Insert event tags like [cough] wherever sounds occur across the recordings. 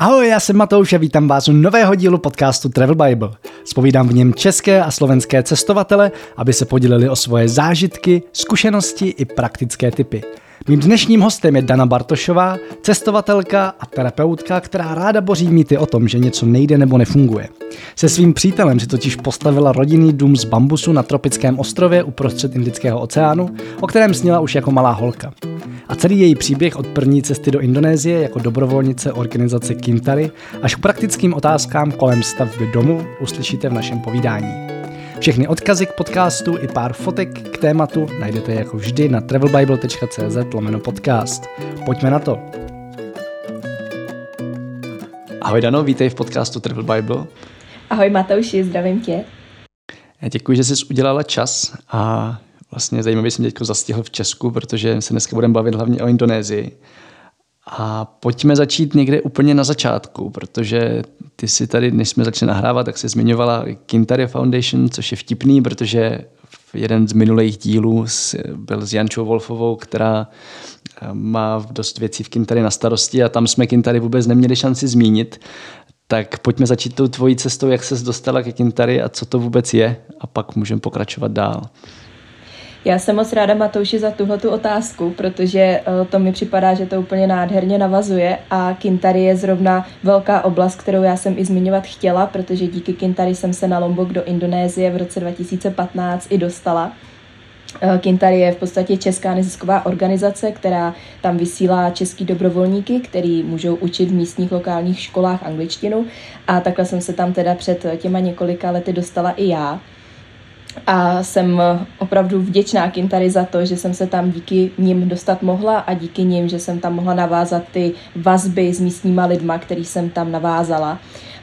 Ahoj, já jsem Matouš a vítám vás u nového dílu podcastu Travel Bible. Spovídám v něm české a slovenské cestovatele, aby se podělili o svoje zážitky, zkušenosti i praktické typy. Mým dnešním hostem je Dana Bartošová, cestovatelka a terapeutka, která ráda boří mýty o tom, že něco nejde nebo nefunguje. Se svým přítelem si totiž postavila rodinný dům z bambusu na tropickém ostrově uprostřed Indického oceánu, o kterém snila už jako malá holka. A celý její příběh od první cesty do Indonésie jako dobrovolnice organizace Kintary až k praktickým otázkám kolem stavby domu uslyšíte v našem povídání. Všechny odkazy k podcastu i pár fotek k tématu najdete jako vždy na travelbible.cz lomeno podcast. Pojďme na to. Ahoj Dano, vítej v podcastu Travel Bible. Ahoj Matouši, zdravím tě. Já děkuji, že jsi udělala čas a vlastně zajímavě jsem teďko zastihl v Česku, protože se dneska budeme bavit hlavně o Indonésii. A pojďme začít někde úplně na začátku, protože ty si tady, než jsme začali nahrávat, tak se zmiňovala Kintary Foundation, což je vtipný, protože v jeden z minulých dílů byl s Jančou Wolfovou, která eh, má dost věcí v Kintary na starosti a tam jsme Kintary vůbec neměli šanci zmínit. Tak pojďme začít tou tvojí cestou, jak ses dostala ke Kintary a co to vůbec je a pak můžeme pokračovat dál. Já jsem moc ráda, Matouši, za tuhle otázku, protože eh, to mi připadá, že to úplně nádherně navazuje a Kintary je zrovna velká oblast, kterou já jsem i zmiňovat chtěla, protože díky Kintary jsem se na Lombok do Indonésie v roce 2015 i dostala. Eh, Kintary je v podstatě česká nezisková organizace, která tam vysílá český dobrovolníky, který můžou učit v místních lokálních školách angličtinu a takhle jsem se tam teda před těma několika lety dostala i já. A jsem opravdu vděčná Kintary za to, že jsem se tam díky nim dostat mohla a díky nim, že jsem tam mohla navázat ty vazby s místníma lidma, který jsem tam navázala.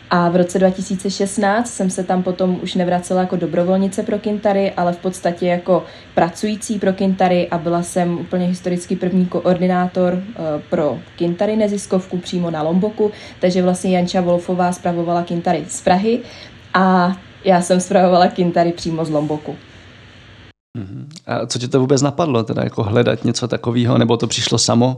A v roce 2016 jsem se tam potom už nevracela jako dobrovolnice pro Kintary, ale v podstatě jako pracující pro Kintary a byla jsem úplně historicky první koordinátor eh, pro Kintary neziskovku přímo na Lomboku, takže vlastně Janča Wolfová spravovala Kintary z Prahy a já jsem spravovala Kintary přímo z Lomboku. Mhm. A co ti to vůbec napadlo, teda jako hledat něco takového, nebo to přišlo samo?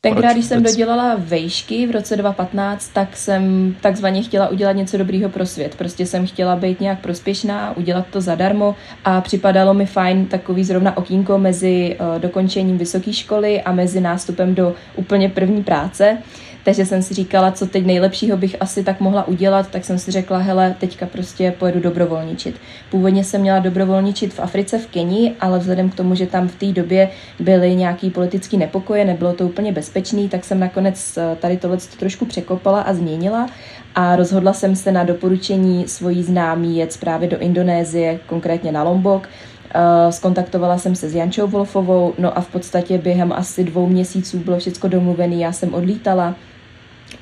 Tenkrát, když jsem dodělala vejšky v roce 2015, tak jsem takzvaně chtěla udělat něco dobrýho pro svět. Prostě jsem chtěla být nějak prospěšná, udělat to zadarmo a připadalo mi fajn takový zrovna okýnko mezi uh, dokončením vysoké školy a mezi nástupem do úplně první práce. Takže jsem si říkala, co teď nejlepšího bych asi tak mohla udělat, tak jsem si řekla, hele, teďka prostě pojedu dobrovolničit. Původně jsem měla dobrovolničit v Africe, v Kenii, ale vzhledem k tomu, že tam v té době byly nějaký politický nepokoje, nebylo to úplně bezpečný, tak jsem nakonec eh, tady tohle trošku překopala a změnila. A rozhodla jsem se na doporučení svojí známý jet právě do Indonésie, konkrétně na Lombok, Uh, skontaktovala jsem se s Jančou Wolfovou, no a v podstatě během asi dvou měsíců bylo všechno domluvené, já jsem odlítala,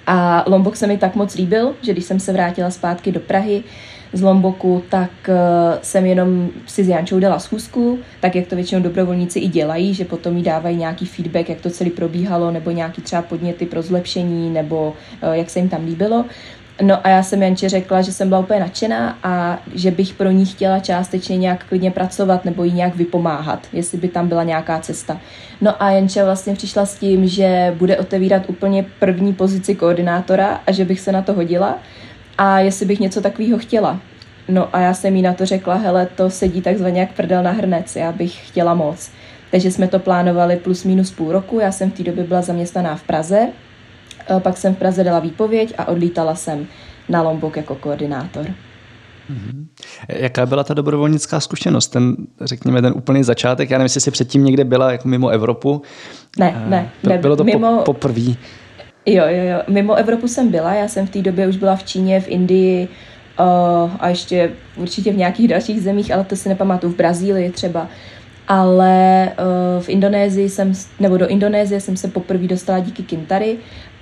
a Lombok se mi tak moc líbil, že když jsem se vrátila zpátky do Prahy z Lomboku, tak uh, jsem jenom si s Jančou dala schůzku, tak jak to většinou dobrovolníci i dělají, že potom jí dávají nějaký feedback, jak to celé probíhalo, nebo nějaký třeba podněty pro zlepšení, nebo uh, jak se jim tam líbilo. No a já jsem Janče řekla, že jsem byla úplně nadšená a že bych pro ní chtěla částečně nějak klidně pracovat nebo jí nějak vypomáhat, jestli by tam byla nějaká cesta. No a Janče vlastně přišla s tím, že bude otevírat úplně první pozici koordinátora a že bych se na to hodila a jestli bych něco takového chtěla. No a já jsem jí na to řekla, hele, to sedí takzvaně jak prdel na hrnec, já bych chtěla moc. Takže jsme to plánovali plus minus půl roku, já jsem v té době byla zaměstnaná v Praze pak jsem v Praze dala výpověď a odlítala jsem na Lombok jako koordinátor. Mm-hmm. Jaká byla ta dobrovolnická zkušenost? Ten, řekněme, ten úplný začátek. Já nevím, jestli jsi předtím někde byla jako mimo Evropu. Ne, eh, ne. ne bylo to mimo... po, poprvé? Jo, jo, jo. Mimo Evropu jsem byla. Já jsem v té době už byla v Číně, v Indii uh, a ještě určitě v nějakých dalších zemích, ale to si nepamatuju. V Brazílii třeba. Ale uh, v Indonésii jsem, nebo do Indonésie jsem se poprvé dostala díky Kintary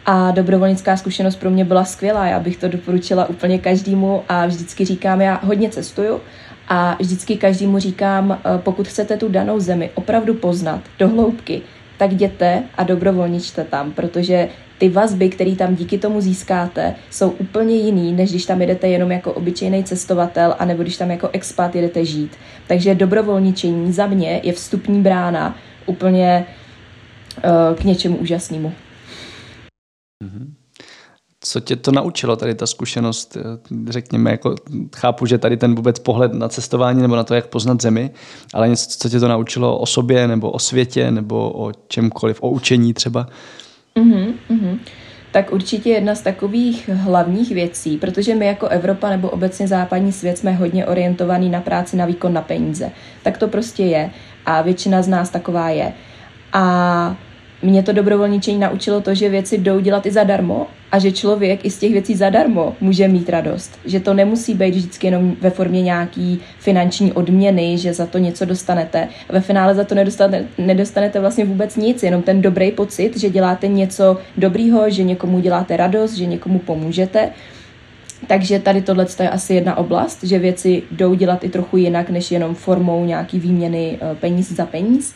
a dobrovolnická zkušenost pro mě byla skvělá. Já bych to doporučila úplně každému a vždycky říkám, já hodně cestuju a vždycky každému říkám, eh, pokud chcete tu danou zemi opravdu poznat do hloubky, tak jděte a dobrovolničte tam, protože ty vazby, které tam díky tomu získáte, jsou úplně jiný, než když tam jedete jenom jako obyčejný cestovatel, anebo když tam jako expat jedete žít. Takže dobrovolničení za mě je vstupní brána úplně uh, k něčemu úžasnému. Co tě to naučilo, tady ta zkušenost, řekněme, jako chápu, že tady ten vůbec pohled na cestování nebo na to, jak poznat zemi, ale něco, co tě to naučilo o sobě nebo o světě nebo o čemkoliv, o učení třeba? Mm-hmm, mm-hmm. Tak určitě jedna z takových hlavních věcí, protože my jako Evropa nebo obecně západní svět jsme hodně orientovaní na práci, na výkon, na peníze. Tak to prostě je a většina z nás taková je. A mě to dobrovolničení naučilo to, že věci jdou dělat i zadarmo a že člověk i z těch věcí zadarmo může mít radost. Že to nemusí být vždycky jenom ve formě nějaký finanční odměny, že za to něco dostanete. Ve finále za to nedostanete, nedostanete vlastně vůbec nic, jenom ten dobrý pocit, že děláte něco dobrýho, že někomu děláte radost, že někomu pomůžete. Takže tady tohle je asi jedna oblast, že věci jdou dělat i trochu jinak, než jenom formou nějaký výměny eh, peníz za peníz.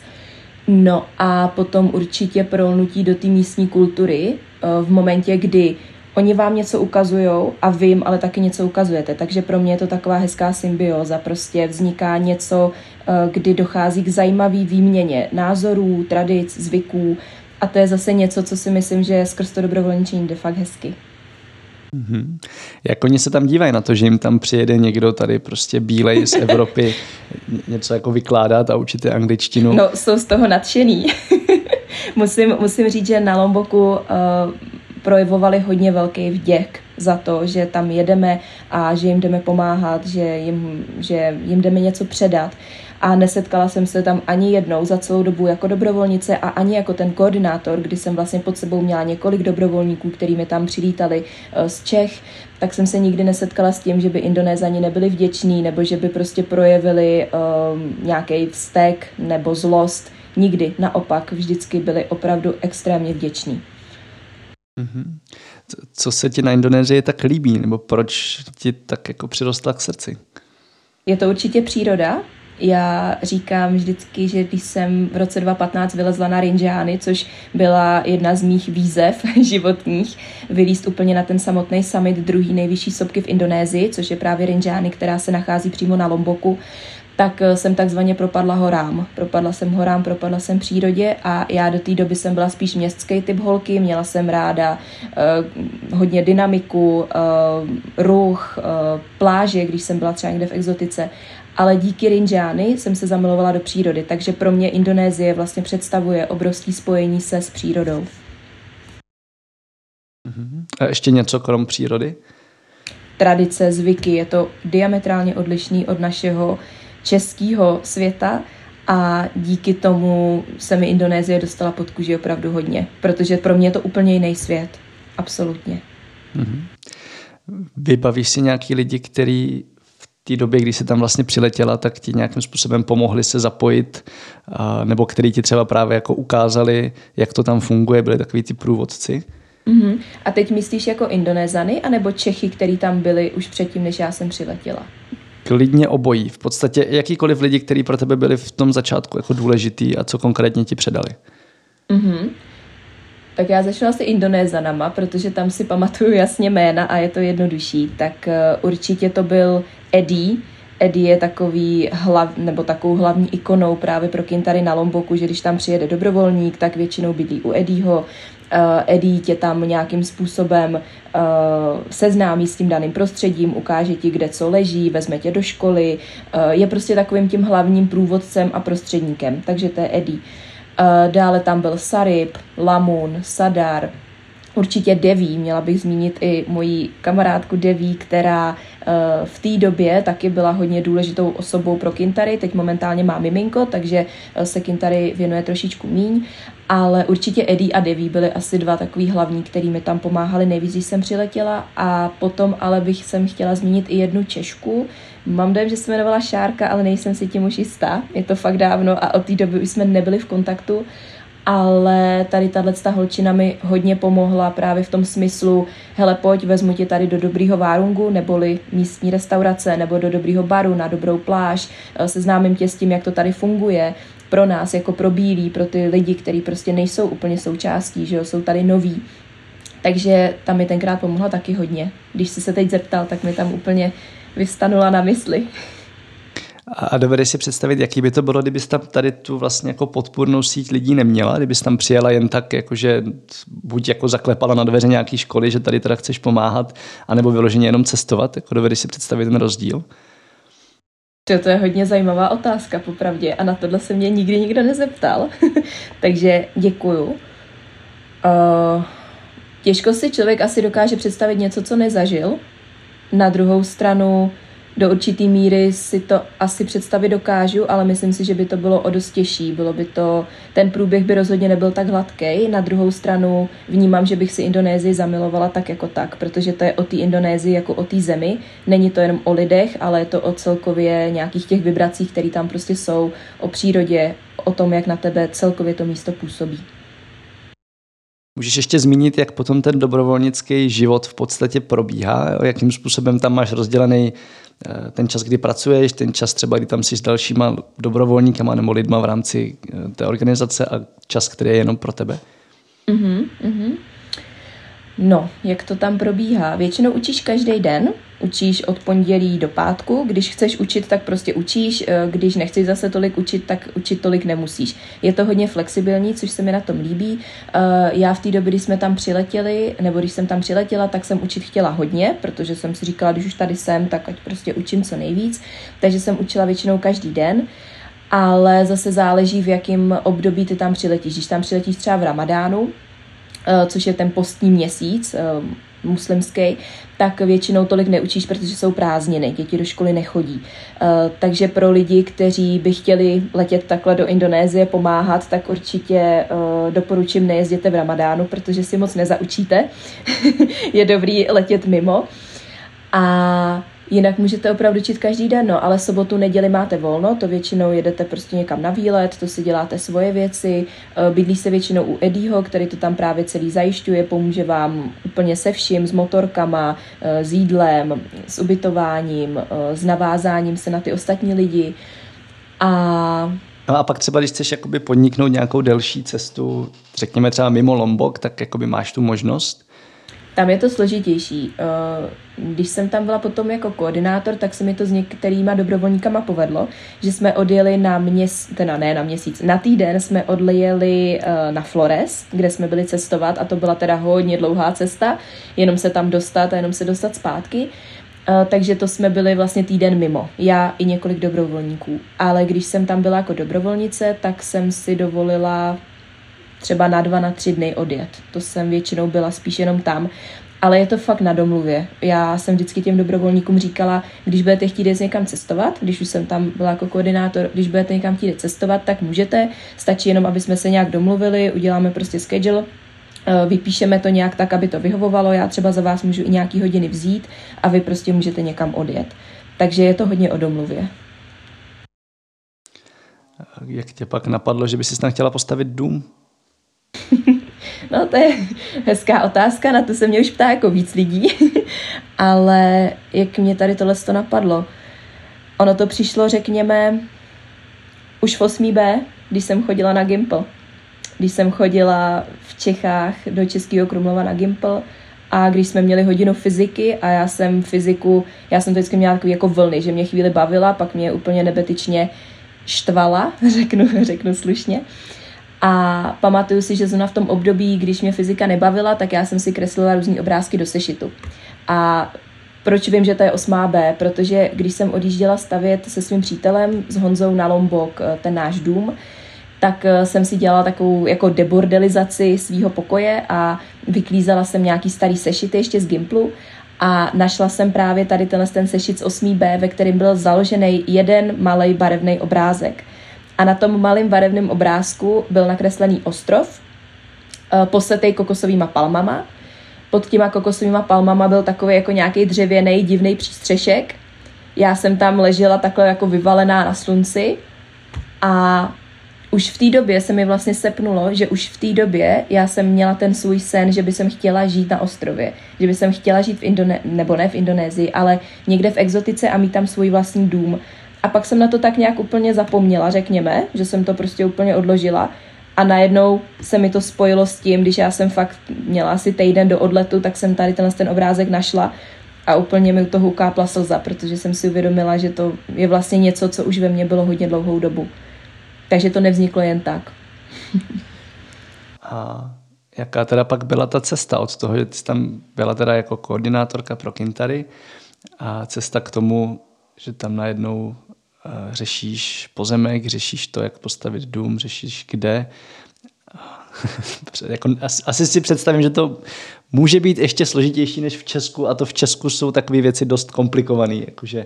No a potom určitě prolnutí do té místní kultury v momentě, kdy oni vám něco ukazují a vy jim ale taky něco ukazujete. Takže pro mě je to taková hezká symbioza. Prostě vzniká něco, eh, kdy dochází k zajímavý výměně názorů, tradic, zvyků a to je zase něco, co si myslím, že je skrz to dobrovolničení de fakt hezky. Mm-hmm. Jak oni se tam dívají na to, že jim tam přijede někdo tady prostě bílej z [laughs] Evropy něco jako vykládat a učit je angličtinu? No, jsou z toho nadšený. Musím, musím říct, že na Lomboku uh, projevovali hodně velký vděk za to, že tam jedeme a že jim jdeme pomáhat, že jim, že jim jdeme něco předat. A nesetkala jsem se tam ani jednou za celou dobu jako dobrovolnice a ani jako ten koordinátor, kdy jsem vlastně pod sebou měla několik dobrovolníků, který mi tam přilítali eh, z Čech, tak jsem se nikdy nesetkala s tím, že by Indonézani nebyli vděční nebo že by prostě projevili um, nějaký vztek nebo zlost. Nikdy, naopak, vždycky byli opravdu extrémně vděční. Mm-hmm. Co se ti na Indonésii tak líbí, nebo proč ti tak jako přirostla k srdci? Je to určitě příroda. Já říkám vždycky, že když jsem v roce 2015 vylezla na Rinjani, což byla jedna z mých výzev [laughs] životních, vylíst úplně na ten samotný summit druhý nejvyšší sopky v Indonésii, což je právě Rinjani, která se nachází přímo na Lomboku, tak eh, jsem takzvaně propadla horám. Propadla jsem horám, propadla jsem přírodě a já do té doby jsem byla spíš městský typ holky, měla jsem ráda uh, hodně dynamiku, uh, ruch, uh, pláže, když jsem byla třeba někde v exotice. Ale díky Rinjani jsem se zamilovala do přírody, takže pro mě Indonésie vlastně představuje obrovský spojení se s přírodou. Mhm. A ještě něco krom přírody? Tradice, zvyky, je to diametrálně odlišný od našeho českého světa a díky tomu se mi Indonésie dostala pod kůži opravdu hodně, protože pro mě je to úplně jiný svět. Absolutně. Mm-hmm. Vybavíš si nějaký lidi, který v té době, kdy jsi tam vlastně přiletěla, tak ti nějakým způsobem pomohli se zapojit, a, nebo který ti třeba právě jako ukázali, jak to tam funguje, byli takový ty průvodci? Mm-hmm. A teď myslíš jako Indonézany, anebo Čechy, který tam byli už předtím, než já jsem přiletěla? Klidně obojí. V podstatě jakýkoliv lidi, kteří pro tebe byli v tom začátku jako důležitý a co konkrétně ti předali. Mm-hmm. Tak já začala si Indonézanama, protože tam si pamatuju jasně jména a je to jednodušší. Tak uh, určitě to byl Eddie. Eddie je takový hlav, nebo takovou hlavní ikonou právě pro Kintary na Lomboku, že když tam přijede dobrovolník, tak většinou bydlí u Eddieho Eddie tě tam nějakým způsobem uh, seznámí s tím daným prostředím, ukáže ti, kde co leží, vezme tě do školy, uh, je prostě takovým tím hlavním průvodcem a prostředníkem, takže to je Eddie. Dále tam byl Sarip, Lamun, Sadar, Určitě Deví, měla bych zmínit i moji kamarádku Deví, která v té době taky byla hodně důležitou osobou pro Kintary. Teď momentálně má miminko, takže se Kintary věnuje trošičku míň ale určitě Eddie a Devi byly asi dva takový hlavní, který mi tam pomáhali nejvíc, když jsem přiletěla a potom ale bych jsem chtěla zmínit i jednu Češku. Mám dojem, že se jmenovala Šárka, ale nejsem si tím už jistá. Je to fakt dávno a od té doby už jsme nebyli v kontaktu, ale tady tahle holčina mi hodně pomohla právě v tom smyslu, hele pojď, vezmu tě tady do dobrýho várungu, neboli místní restaurace, nebo do dobrýho baru, na dobrou pláž, seznámím tě s tím, jak to tady funguje, pro nás, jako pro bílí, pro ty lidi, kteří prostě nejsou úplně součástí, že jo, jsou tady noví. Takže tam mi tenkrát pomohla taky hodně. Když jsi se teď zeptal, tak mi tam úplně vystanula na mysli. A dovedeš si představit, jaký by to bylo, kdybys tam tady tu vlastně jako podpůrnou síť lidí neměla, kdybys tam přijela jen tak, jakože buď jako zaklepala na dveře nějaké školy, že tady teda chceš pomáhat, anebo vyloženě jenom cestovat, jako dovedeš si představit ten rozdíl? To, to je hodně zajímavá otázka, popravdě, a na tohle se mě nikdy nikdo nezeptal, [laughs] takže děkuju. Uh, těžko si člověk asi dokáže představit něco, co nezažil. Na druhou stranu do určitý míry si to asi představit dokážu, ale myslím si, že by to bylo o dost těžší. Bylo by to, ten průběh by rozhodně nebyl tak hladký. Na druhou stranu vnímám, že bych si Indonésii zamilovala tak jako tak, protože to je o té Indonésii jako o té zemi. Není to jenom o lidech, ale je to o celkově nějakých těch vibracích, které tam prostě jsou, o přírodě, o tom, jak na tebe celkově to místo působí. Můžeš ještě zmínit, jak potom ten dobrovolnický život v podstatě probíhá, jakým způsobem tam máš rozdělený ten čas, kdy pracuješ, ten čas třeba, kdy tam jsi s dalšíma dobrovolníkama nebo lidma v rámci eh, té organizace a čas, který je jenom pro tebe? Mm-hmm. No, jak to tam probíhá? Většinou učíš každý den, učíš od pondělí do pátku, když chceš učit, tak prostě učíš, eh, když nechceš zase tolik učit, tak učit tolik nemusíš. Je to hodně flexibilní, což se mi na tom líbí. Eh, já v té době, kdy jsme tam přiletěli, nebo když jsem tam přiletěla, tak jsem učit chtěla hodně, protože jsem si říkala, když už tady jsem, tak ať prostě učím co nejvíc. Takže jsem učila většinou každý den ale zase záleží, v jakém období ty tam přiletíš. Když tam přiletíš třeba v Ramadánu, Eh, což je ten postní měsíc muslimský, tak většinou tolik neučíš, protože jsou prázdniny, děti do školy nechodí. Eh, takže pro lidi, kteří by chtěli letět takhle do Indonésie pomáhat, tak určitě doporučím nejezděte v Ramadánu, protože si moc nezaučíte. [laughs] je dobrý letět mimo. A Jinak můžete opravdu čít každý den, no, ale sobotu, neděli máte volno, to většinou jedete prostě někam na výlet, to si děláte svoje věci, eh, bydlí se většinou u Eddieho, který to tam právě celý zajišťuje, pomůže vám úplně se vším, s motorkama, eh, s jídlem, s ubytováním, eh, s navázáním se na ty ostatní lidi. A No a pak třeba, když chceš jakoby podniknout nějakou delší cestu, řekněme třeba mimo Lombok, tak jakoby máš tu možnost? Tam je to složitější. Eh, když jsem tam byla potom jako koordinátor, tak se mi to s některýma dobrovolníkama povedlo, že jsme odjeli na měsíc, teda ne na měsíc, na týden jsme odjeli eh, na Flores, kde jsme byli cestovat a to byla teda hodně dlouhá cesta, jenom se tam dostat a jenom se dostat zpátky. Uh, takže to jsme byli vlastně týden mimo, já i několik dobrovolníků. Ale když jsem tam byla jako dobrovolnice, tak jsem si dovolila třeba na dva, na tři dny odjet. To jsem většinou byla spíš jenom tam. Ale je to fakt na domluvě. Já jsem vždycky těm dobrovolníkům říkala, když budete chtít jít někam cestovat, když už jsem tam byla jako koordinátor, když budete někam chtít cestovat, tak můžete. Stačí jenom, aby jsme se nějak domluvili, uděláme prostě schedule, eh, vypíšeme to nějak tak, aby to vyhovovalo. Já třeba za vás můžu i nějaký hodiny vzít a vy prostě můžete někam odjet. Takže je to hodně o domluvě. Jak tě pak napadlo, že by si tam chtěla postavit dům? [laughs] No to je hezká otázka, na to se mě už ptá jako víc lidí, [laughs] ale jak mě tady tohle to napadlo? Ono to přišlo, řekněme, už v 8B, když jsem chodila na Gimple. Když jsem chodila v Čechách do Českého Krumlova na Gimple a když jsme měli hodinu fyziky a já jsem fyziku, já jsem to vždycky měla takový jako vlny, že mě chvíli bavila, pak mě úplně nebetyčně štvala, [laughs] řeknu, řeknu slušně. A pamatuju si, že zrovna v tom období, když mě fyzika nebavila, tak já jsem si kreslila různé obrázky do sešitu. A proč vím, že to je 8B? Protože když jsem odjížděla stavět se svým přítelem s Honzou na Lombok eh, ten náš dům, tak eh, jsem si dělala takovou jako debordelizaci svého pokoje a vyklízela jsem nějaký starý sešity ještě z Gimplu a našla jsem právě tady tenhle ten sešit z 8B, ve kterém byl založený jeden malý barevný obrázek – a na tom malém barevném obrázku byl nakreslený ostrov, eh, posetej kokosovýma palmama. Pod těma kokosovýma palmama byl takový jako nějaký dřevěný divný přístřešek. Já jsem tam ležela takhle jako vyvalená na slunci a už v té době se mi vlastně sepnulo, že už v té době já jsem měla ten svůj sen, že by jsem chtěla žít na ostrově, že by jsem chtěla žít v Indone- nebo ne v Indonésii, ale někde v exotice a mít tam svůj vlastní dům a pak jsem na to tak nějak úplně zapomněla, řekněme, že jsem to prostě úplně odložila. A najednou se mi to spojilo s tím, když já jsem fakt měla asi týden do odletu, tak jsem tady tenhle ten obrázek našla a úplně mi u toho ukápla slza, protože jsem si uvědomila, že to je vlastně něco, co už ve mně bylo hodně dlouhou dobu. Takže to nevzniklo jen tak. a jaká teda pak byla ta cesta od toho, že jsi tam byla teda jako koordinátorka pro Kintary a cesta k tomu, že tam najednou řešíš pozemek, řešíš to, jak postavit dům, řešíš kde. [laughs] jako, asi, asi si představím, že to může být ještě složitější než v Česku a to v Česku jsou takové věci dost komplikované, jakože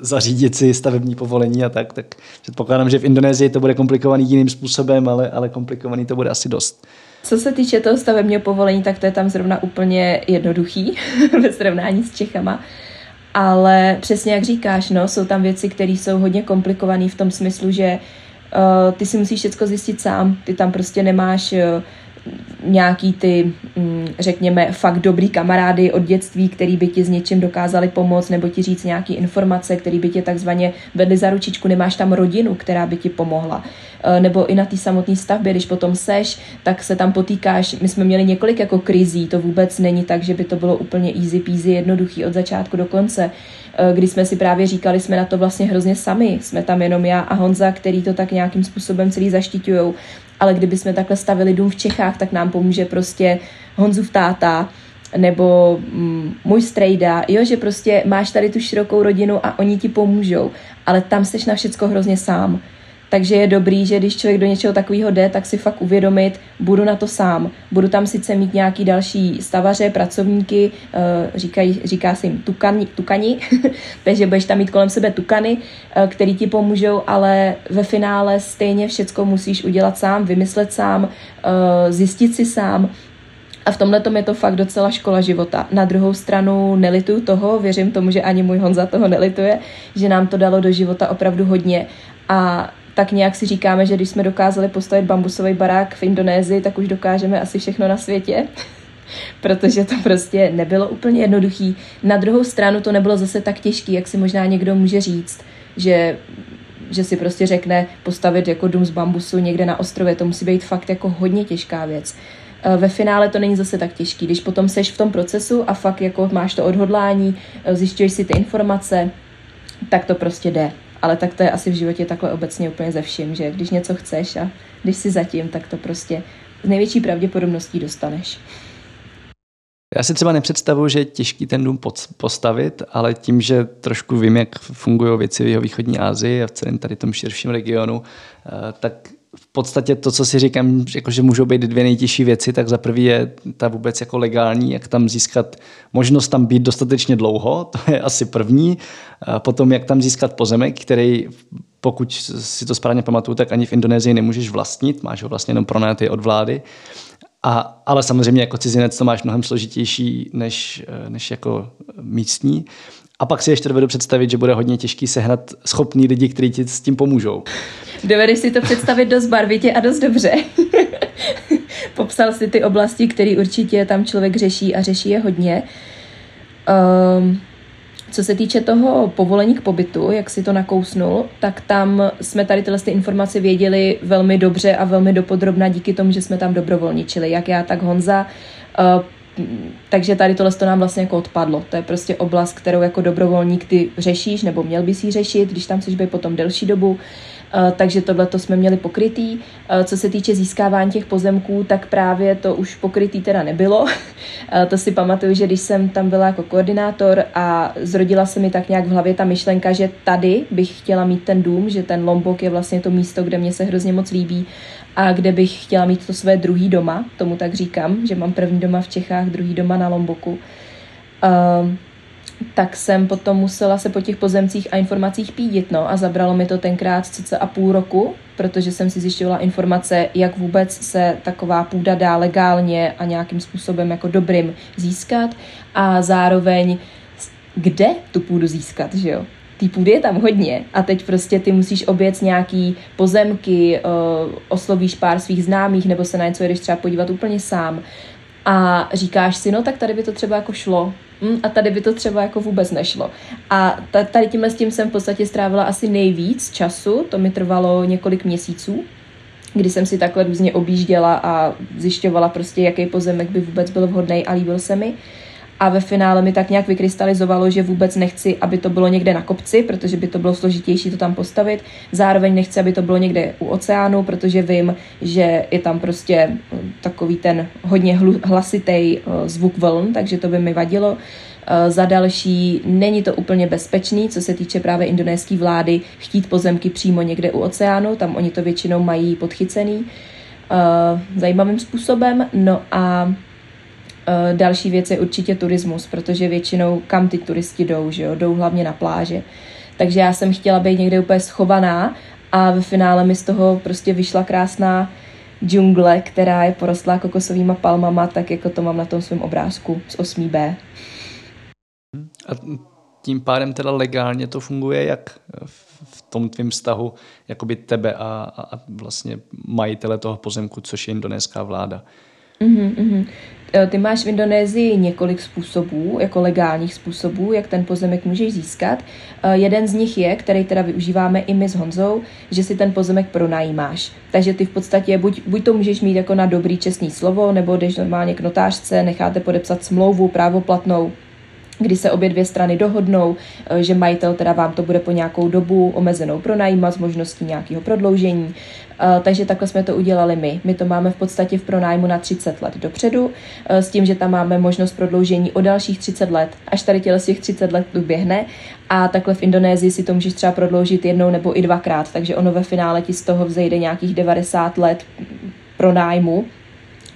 zařídit si stavební povolení a tak, tak předpokládám, že v Indonésii to bude komplikovaný jiným způsobem, ale, ale komplikovaný to bude asi dost. Co se týče toho stavebního povolení, tak to je tam zrovna úplně jednoduchý [laughs] ve srovnání s Čechama. Ale přesně jak říkáš, no, jsou tam věci, které jsou hodně komplikované v tom smyslu, že uh, ty si musíš všechno zjistit sám. Ty tam prostě nemáš uh, nějaký ty, mm, řekněme, fakt dobrý kamarády od dětství, který by ti s něčím dokázali pomoct nebo ti říct nějaký informace, který by tě takzvaně vedli za ručičku, nemáš tam rodinu, která by ti pomohla. E, nebo i na té samotné stavbě, když potom seš, tak se tam potýkáš. My jsme měli několik jako krizí, to vůbec není tak, že by to bylo úplně easy peasy, jednoduchý od začátku do konce e, kdy jsme si právě říkali, jsme na to vlastně hrozně sami. Jsme tam jenom já a Honza, který to tak nějakým způsobem celý zaštiťují ale kdyby jsme takhle stavili dům v Čechách, tak nám pomůže prostě Honzův táta, nebo mm, můj strejda, jo, že prostě máš tady tu širokou rodinu a oni ti pomůžou, ale tam seš na všecko hrozně sám. Takže je dobrý, že když člověk do něčeho takového jde, tak si fakt uvědomit, budu na to sám. Budu tam sice mít nějaký další stavaře, pracovníky, eh, říkají, říká se jim tukani, tukani [laughs] takže budeš tam mít kolem sebe tukany, eh, který ti pomůžou, ale ve finále stejně všecko musíš udělat sám, vymyslet sám, eh, zjistit si sám, a v tomhle je to fakt docela škola života. Na druhou stranu nelituju toho, věřím tomu, že ani můj Honza toho nelituje, že nám to dalo do života opravdu hodně. A tak nějak si říkáme, že když jsme dokázali postavit bambusový barák v Indonésii, tak už dokážeme asi všechno na světě. [laughs] protože to prostě nebylo úplně jednoduchý. Na druhou stranu to nebylo zase tak těžký, jak si možná někdo může říct, že že si prostě řekne postavit jako dům z bambusu někde na ostrově, to musí být fakt jako hodně těžká věc. E, ve finále to není zase tak těžký, když potom seš v tom procesu a fakt jako máš to odhodlání, e, zjišťuješ si ty informace, tak to prostě jde ale tak to je asi v životě takhle obecně úplně ze vším, že když něco chceš a když si zatím, tak to prostě s největší pravděpodobností dostaneš. Já si třeba nepředstavuji, že je těžký ten dům postavit, ale tím, že trošku vím, jak fungují věci v jeho východní Asii a v celém tady tom širším regionu, eh, tak v podstatě to, co si říkám, jako že můžou být dvě nejtěžší věci, tak za prvý je ta vůbec jako legální, jak tam získat možnost tam být dostatečně dlouho, to je asi první. A potom, jak tam získat pozemek, který pokud si to správně pamatuju, tak ani v Indonésii nemůžeš vlastnit, máš ho vlastně jenom pronajatý od vlády. A, ale samozřejmě jako cizinec to máš mnohem složitější než, než jako místní. A pak si ještě dovedu představit, že bude hodně těžký sehnat schopný lidi, kteří ti s tím pomůžou. Dovedeš si to představit dost barvitě a dost dobře. [laughs] Popsal si ty oblasti, které určitě tam člověk řeší a řeší je hodně. Um, co se týče toho povolení k pobytu, jak si to nakousnul, tak tam jsme tady tyhle informace věděli velmi dobře a velmi dopodrobna díky tomu, že jsme tam dobrovolničili, jak já, tak Honza. Uh, takže tady tohle to nám vlastně jako odpadlo. To je prostě oblast, kterou jako dobrovolník ty řešíš, nebo měl bys ji řešit, když tam chceš být potom delší dobu. Eh, takže tohle to jsme měli pokrytý. Eh, co se týče získávání těch pozemků, tak právě to už pokrytý teda nebylo. [laughs] Eh, to si pamatuju, že když jsem tam byla jako koordinátor a zrodila se mi tak nějak v hlavě ta myšlenka, že tady bych chtěla mít ten dům, že ten Lombok je vlastně to místo, kde mě se hrozně moc líbí a kde bych chtěla mít to své druhý doma, tomu tak říkám, že mám první doma v Čechách, druhý doma na Lomboku. Uh, tak jsem potom musela se po těch pozemcích a informacích pídit, no a zabralo mi to tenkrát cca a půl roku, protože jsem si zjišťovala informace, jak vůbec se taková půda dá legálně a nějakým způsobem jako dobrým získat a zároveň kde tu půdu získat, že jo? Té půdy je tam hodně a teď prostě ty musíš obět nějaký pozemky, oslovíš pár svých známých nebo se na něco jdeš třeba podívat úplně sám a říkáš si, no tak tady by to třeba jako šlo, hm, a tady by to třeba jako vůbec nešlo. A tady tímhle s tím jsem v podstatě strávila asi nejvíc času, to mi trvalo několik měsíců, kdy jsem si takhle různě objížděla a zjišťovala prostě, jaký pozemek by vůbec byl vhodný a líbil se mi. A ve finále mi tak nějak vykrystalizovalo, že vůbec nechci, aby to bylo někde na kopci, protože by to bylo složitější to tam postavit. Zároveň nechci, aby to bylo někde u oceánu, protože vím, že je tam prostě eh, takový ten hodně hlasitý eh, zvuk vln, takže to by mi vadilo. Eh, za další, není to úplně bezpečný, co se týče právě indonéské vlády, chtít pozemky přímo někde u oceánu, tam oni to většinou mají podchycený zajímavým způsobem. No a další věc je určitě turismus, protože většinou kam ty turisti jdou, že jo, jdou hlavně na pláže. Takže já jsem chtěla být někde úplně schovaná a ve finále mi z toho prostě vyšla krásná džungle, která je porostlá kokosovými palmama, tak jako to mám na tom svém obrázku z 8B. A tím pádem teda legálně to funguje jak v tom tvém vztahu jakoby tebe a, a vlastně majitele toho pozemku, což je indonéská vláda? Mm-hmm, mm-hmm. Ty máš v Indonésii několik způsobů, jako legálních způsobů, jak ten pozemek můžeš získat. E, jeden z nich je, který teda využíváme i my s Honzou, že si ten pozemek pronajímáš. Takže ty v podstatě buď, buď to můžeš mít jako na dobrý čestný slovo, nebo jdeš normálně k notářce, necháte podepsat smlouvu právoplatnou, kdy se obě dvě strany dohodnou, eh, že majitel teda vám to bude po nějakou dobu omezenou pronajímat s možností nějakého prodloužení. Eh, takže takhle jsme to udělali my. My to máme v podstatě v pronájmu na 30 let dopředu, eh, s tím, že tam máme možnost prodloužení o dalších 30 let, až tady těle z těch 30 let uběhne. A takhle v Indonésii si to můžeš třeba prodloužit jednou nebo i dvakrát, takže ono ve finále ti z toho vzejde nějakých 90 let pronájmu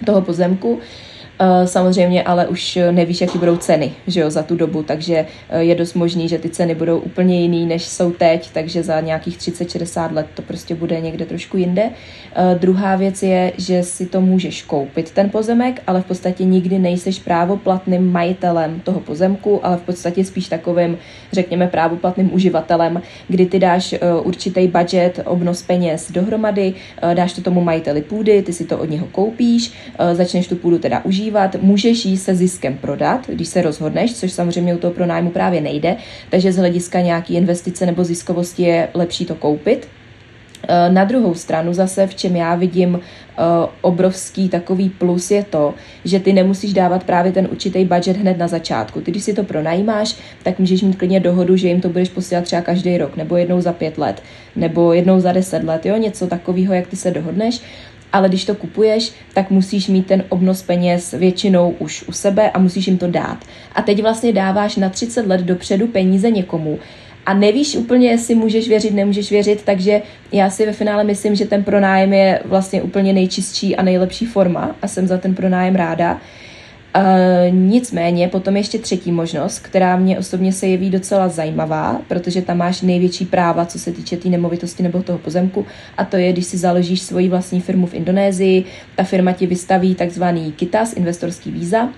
toho pozemku. Eh, samozřejmě ale už nevíš, jaký budou ceny že jo, za tu dobu, takže eh, je dost možný, že ty ceny budou úplně jiný, než jsou teď, takže za nějakých 30-60 let to prostě bude někde trošku jinde. Uh, druhá věc je, že si to můžeš koupit, ten pozemek, ale v podstatě nikdy nejseš právoplatným majitelem toho pozemku, ale v podstatě spíš takovým, řekněme, právoplatným uživatelem, kdy ty dáš uh, určitý budget, obnos peněz dohromady, uh, dáš to tomu majiteli půdy, ty si to od něho koupíš, začneš tu půdu teda užívat, můžeš ji se ziskem prodat, když se rozhodneš, což samozřejmě u toho pronájmu právě nejde, takže z hlediska nějaký investice nebo ziskovosti je lepší to koupit. Eh, na druhou stranu zase, v čem já vidím eh, obrovský takový plus je to, že ty nemusíš dávat právě ten určitý budget hned na začátku. Ty, když si to pronajímáš, tak můžeš mít klidně dohodu, že jim to budeš posílat třeba každý rok, nebo jednou za pět let, nebo jednou za deset let, jo, něco takového, jak ty se dohodneš ale když to kupuješ, tak musíš mít ten obnos peněz většinou už u sebe a musíš jim to dát. A teď vlastně dáváš na 30 let dopředu peníze někomu, a nevíš úplně, jestli můžeš věřit, nemůžeš věřit, takže já si ve finále myslím, že ten pronájem je vlastně úplně nejčistší a nejlepší forma a jsem za ten pronájem ráda. Uh, nicméně potom ještě třetí možnost, která mě osobně se jeví docela zajímavá, protože tam máš největší práva, co se týče té tý nemovitosti nebo toho pozemku, a to je, když si založíš svoji vlastní firmu v Indonésii, ta firma ti vystaví takzvaný KITAS, investorský víza,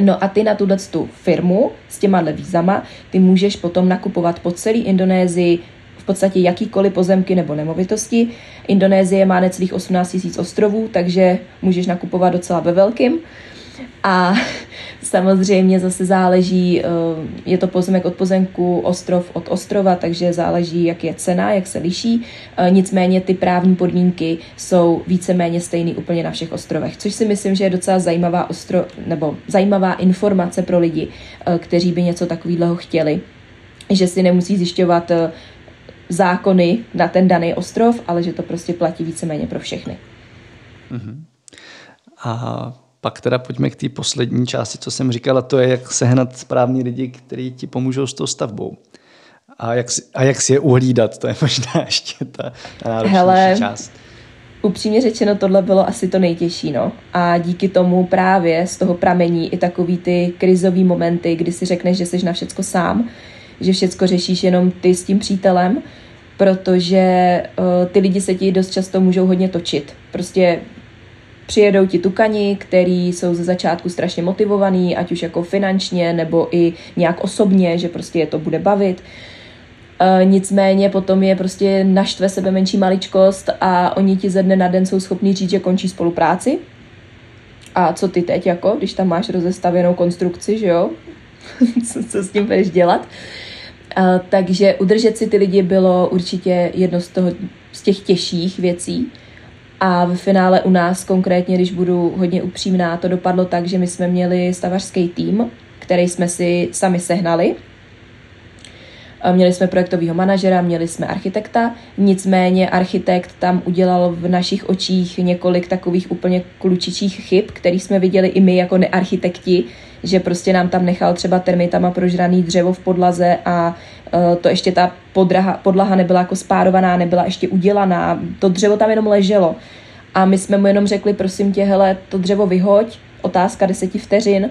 No a ty na tuhle tu firmu s těma vízama, ty můžeš potom nakupovat po celé Indonésii v podstatě jakýkoliv pozemky nebo nemovitosti. Indonésie má necelých 18 000 ostrovů, takže můžeš nakupovat docela ve velkým. A samozřejmě zase záleží, eh, je to pozemek od pozemku, ostrov od ostrova, takže záleží, jak je cena, jak se liší. Eh, nicméně ty právní podmínky jsou víceméně stejný úplně na všech ostrovech, což si myslím, že je docela zajímavá, ostro, nebo zajímavá informace pro lidi, eh, kteří by něco takového chtěli, že si nemusí zjišťovat zákony na ten daný ostrov, ale že to prostě platí víceméně pro všechny. Uh-huh. A pak teda pojďme k té poslední části, co jsem říkal, a to je, jak sehnat správní lidi, kteří ti pomůžou s tou stavbou. A jak, si, a jak si je uhlídat, to je možná [laughs] ještě ta náročnější Hele, část. Upřímně řečeno, tohle bylo asi to nejtěžší, no. A díky tomu právě z toho pramení i takový ty krizový momenty, kdy si řekneš, že jsi na všecko sám, že všecko řešíš jenom ty s tím přítelem, protože uh, ty lidi se ti dost často můžou hodně točit. Prostě přijedou ti tukani, který jsou ze začátku strašně motivovaný, ať už jako finančně nebo i nějak osobně, že prostě je to bude bavit. E, nicméně potom je prostě naštve sebe menší maličkost a oni ti ze dne na den jsou schopni říct, že končí spolupráci. A co ty teď, jako, když tam máš rozestavěnou konstrukci, že jo? [laughs] co, co s tím budeš dělat? Uh, takže udržet si ty lidi bylo určitě jedno z, toho, z těch těžších věcí. A v finále u nás konkrétně, když budu hodně upřímná, to dopadlo tak, že my jsme měli stavařský tým, který jsme si sami sehnali. Měli jsme projektového manažera, měli jsme architekta, nicméně architekt tam udělal v našich očích několik takových úplně klučičích chyb, který jsme viděli i my jako nearchitekti, že prostě nám tam nechal třeba termitama prožraný dřevo v podlaze a uh, to ještě ta podraha, podlaha nebyla jako spárovaná, nebyla ještě udělaná, to dřevo tam jenom leželo. A my jsme mu jenom řekli, prosím tě, hele, to dřevo vyhoď, otázka deseti vteřin,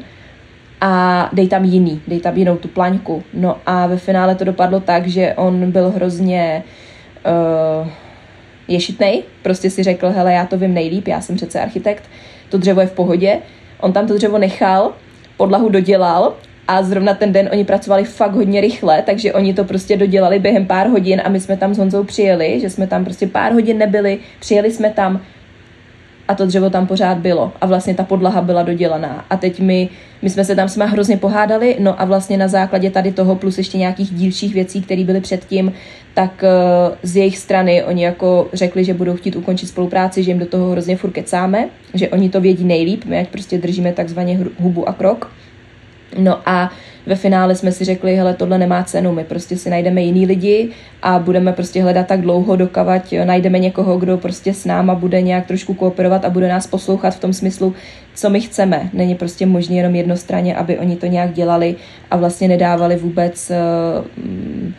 a dej tam jiný, dej tam jinou tu plaňku. No a ve finále to dopadlo tak, že on byl hrozně uh, ješitnej, prostě si řekl, hele, já to vím nejlíp, já jsem přece architekt, to dřevo je v pohodě. On tam to dřevo nechal, podlahu dodělal a zrovna ten den oni pracovali fakt hodně rychle, takže oni to prostě dodělali během pár hodin a my jsme tam s Honzou přijeli, že jsme tam prostě pár hodin nebyli, přijeli jsme tam, a to dřevo tam pořád bylo a vlastně ta podlaha byla dodělaná. A teď my, my jsme se tam s hrozně pohádali, no a vlastně na základě tady toho plus ještě nějakých dílčích věcí, které byly předtím, tak uh, z jejich strany oni jako řekli, že budou chtít ukončit spolupráci, že jim do toho hrozně furt kecáme, že oni to vědí nejlíp, my ať prostě držíme takzvaně hubu a krok. No a ve finále jsme si řekli, hele, tohle nemá cenu, my prostě si najdeme jiný lidi a budeme prostě hledat tak dlouho, dokavať najdeme někoho, kdo prostě s náma bude nějak trošku kooperovat a bude nás poslouchat v tom smyslu, co my chceme. Není prostě možné jenom jednostranně, aby oni to nějak dělali a vlastně nedávali vůbec, uh,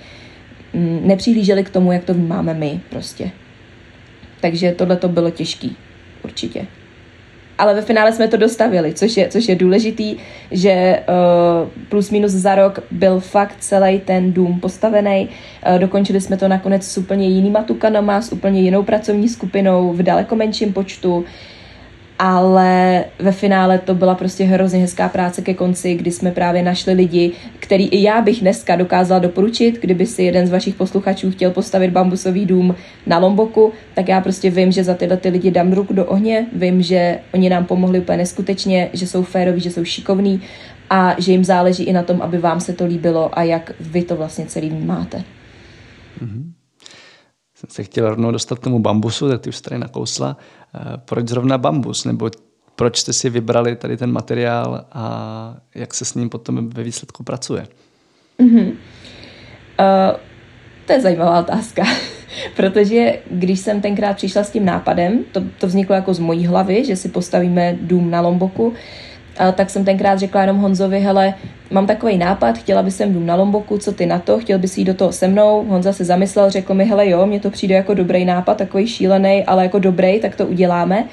nepřihlíželi k tomu, jak to máme my prostě. Takže tohle to bylo těžký, určitě ale ve finále jsme to dostavili, což je, což je důležitý, že uh, plus minus za rok byl fakt celý ten dům postavený. Uh, dokončili jsme to nakonec s úplně jinýma tukanama, s úplně jinou pracovní skupinou v daleko menším počtu ale ve finále to byla prostě hrozně hezká práce ke konci, kdy jsme právě našli lidi, který i já bych dneska dokázala doporučit, kdyby si jeden z vašich posluchačů chtěl postavit bambusový dům na Lomboku, tak já prostě vím, že za tyhle ty lidi dám ruku do ohně, vím, že oni nám pomohli úplně neskutečně, že jsou féroví, že jsou šikovní a že jim záleží i na tom, aby vám se to líbilo a jak vy to vlastně celý máte. Mm-hmm. Jsem se chtěl rovnou dostat k tomu bambusu, tak ty už tady nakousla. Proč zrovna bambus, nebo proč jste si vybrali tady ten materiál a jak se s ním potom ve výsledku pracuje? Mm-hmm. Uh, to je zajímavá otázka, [laughs] protože když jsem tenkrát přišla s tím nápadem, to, to vzniklo jako z mojí hlavy, že si postavíme dům na Lomboku, a tak jsem tenkrát řekla jenom Honzovi, hele, mám takový nápad, chtěla by jsem dům na Lomboku, co ty na to, chtěl bys jít do toho se mnou. Honza se zamyslel, řekl mi, hele jo, mně to přijde jako dobrý nápad, takový šílený, ale jako dobrý, tak to uděláme.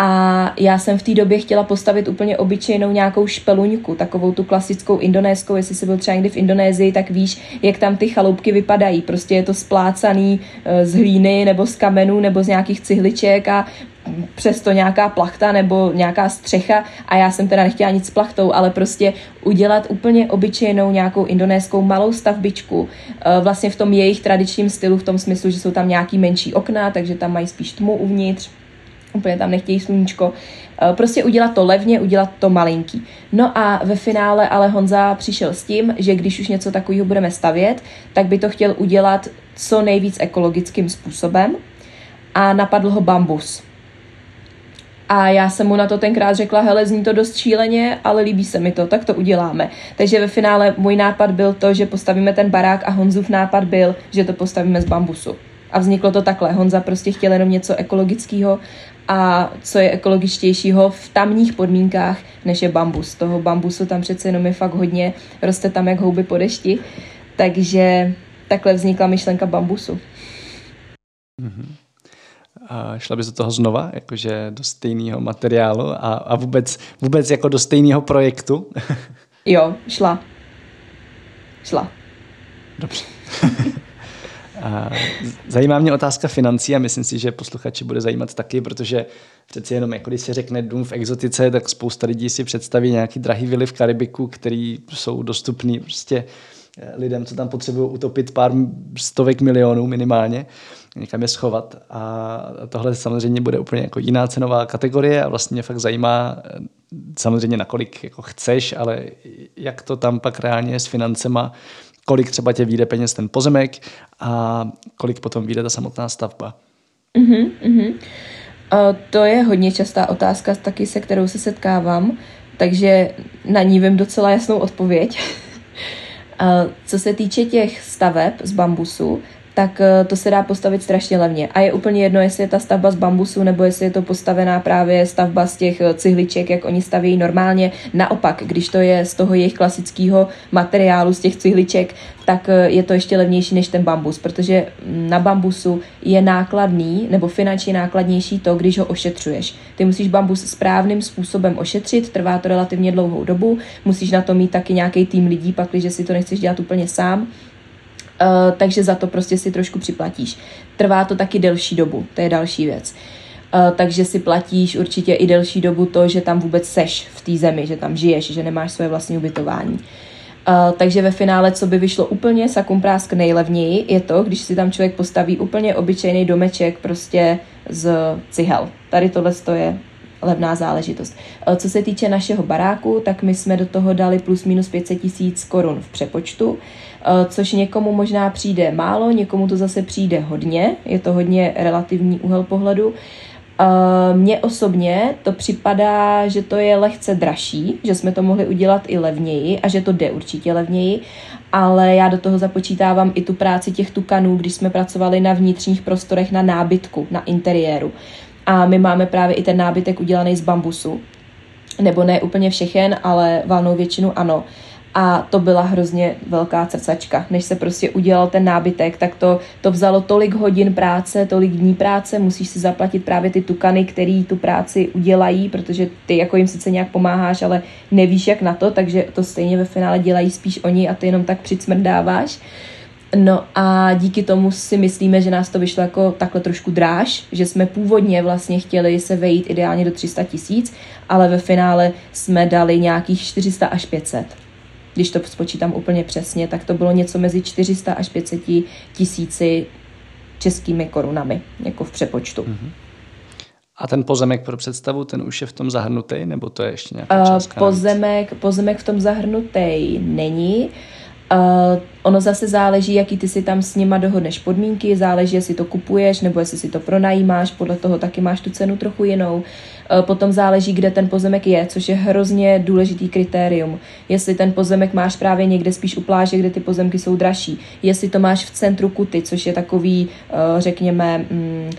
A já jsem v té době chtěla postavit úplně obyčejnou nějakou špeluňku, takovou tu klasickou indonéskou, jestli jsi byl třeba někdy v Indonésii, tak víš, jak tam ty chaloupky vypadají. Prostě je to splácaný eh, z hlíny nebo z kamenů nebo z nějakých cihliček a přesto nějaká plachta nebo nějaká střecha a já jsem teda nechtěla nic s plachtou, ale prostě udělat úplně obyčejnou nějakou indonéskou malou stavbičku, eh, vlastně v tom jejich tradičním stylu, v tom smyslu, že jsou tam nějaký menší okna, takže tam mají spíš tmu uvnitř, úplně tam nechtějí sluníčko. Eh, prostě udělat to levně, udělat to malinký. No a ve finále ale Honza přišel s tím, že když už něco takového budeme stavět, tak by to chtěl udělat co nejvíc ekologickým způsobem a napadl ho bambus. A já jsem mu na to tenkrát řekla, hele, zní to dost šíleně, ale líbí se mi to, tak to uděláme. Takže ve finále můj nápad byl to, že postavíme ten barák a Honzův nápad byl, že to postavíme z bambusu. A vzniklo to takhle. Honza prostě chtěl jenom něco ekologického a co je ekologičtějšího v tamních podmínkách, než je bambus. Toho bambusu tam přece jenom je fakt hodně, roste tam jak houby po dešti. Takže takhle vznikla myšlenka bambusu. Mm-hmm. A šla bys do toho znova, jakože do stejného materiálu a, a vůbec, vůbec jako do stejného projektu? [laughs] jo, šla. Šla. Dobře. [laughs] a zajímá mě otázka financí a myslím si, že posluchači bude zajímat taky, protože přeci jenom, jako když se řekne dům v exotice, tak spousta lidí si představí nějaký drahý vily v Karibiku, který jsou dostupný prostě lidem, co tam potřebují utopit pár stovek milionů minimálně někam je schovat. A tohle samozřejmě bude úplně jako jiná cenová kategorie a vlastně mě fakt zajímá samozřejmě nakolik jako chceš, ale jak to tam pak reálně je s financema, kolik třeba tě vyjde peněz ten pozemek a kolik potom vyjde ta samotná stavba. Uh-huh, uh-huh. Uh, to je hodně častá otázka, taky se kterou se setkávám, takže na ní vím docela jasnou odpověď. [laughs] Co se týče těch staveb z bambusu, tak eh, to se dá postavit strašně levně. A je úplně jedno, jestli je ta stavba z bambusu, nebo jestli je to postavená právě stavba z těch eh, cihliček, jak oni staví normálně. Naopak, když to je z toho jejich klasického materiálu, z těch cihliček, tak eh, je to ještě levnější než ten bambus, protože na bambusu je nákladný nebo finančně nákladnější to, když ho ošetřuješ. Ty musíš bambus správným způsobem ošetřit, trvá to relativně dlouhou dobu, musíš na to mít taky nějaký tým lidí, pak, když si to nechceš dělat úplně sám Uh, takže za to prostě si trošku připlatíš. Trvá to taky delší dobu, to je další věc. Uh, takže si platíš určitě i delší dobu to, že tam vůbec seš v té zemi, že tam žiješ, že nemáš svoje vlastní ubytování. Uh, takže ve finále, co by vyšlo úplně sakum prásk nejlevněji, je to, když si tam člověk postaví úplně obyčejný domeček prostě z cihel. Tady tohle je levná záležitost. Co se týče našeho baráku, tak my jsme do toho dali plus minus 500 tisíc korun v přepočtu. Eh, což někomu možná přijde málo, někomu to zase přijde hodně, je to hodně relativní úhel pohledu. Eh, mně osobně to připadá, že to je lehce dražší, že jsme to mohli udělat i levněji a že to jde určitě levněji, ale já do toho započítávám i tu práci těch tukanů, když jsme pracovali na vnitřních prostorech na nábytku, na interiéru. A my máme právě i ten nábytek udělaný z bambusu, nebo ne úplně všechen, ale valnou většinu ano. A to byla hrozně velká crcačka. Než se prostě udělal ten nábytek, tak to, to vzalo tolik hodin práce, tolik dní práce, musíš si zaplatit právě ty tukany, který tu práci udělají, protože ty jako jim sice nějak pomáháš, ale nevíš jak na to, takže to stejně ve finále dělají spíš oni a ty jenom tak přicmrdáváš. No a díky tomu si myslíme, že nás to vyšlo jako takhle trošku dráž, že jsme původně vlastně chtěli se vejít ideálně do 300 tisíc, ale ve finále jsme dali nějakých 400 až 500 když to spočítám úplně přesně, tak to bylo něco mezi 400 až 500 tisíci českými korunami, jako v přepočtu. Mm-hmm. A ten pozemek pro představu, ten už je v tom zahrnutý, nebo to je ještě nějaká částka? Uh, pozemek, pozemek v tom zahrnutý není. Uh, ono zase záleží, jaký ty si tam s nima dohodneš podmínky, záleží, jestli to kupuješ nebo jestli si to pronajímáš, podle toho taky máš tu cenu trochu jinou. Uh, potom záleží, kde ten pozemek je, což je hrozně důležitý kritérium. Jestli ten pozemek máš právě někde spíš u pláže, kde ty pozemky jsou dražší. Jestli to máš v centru Kuty, což je takový, uh, řekněme, mm,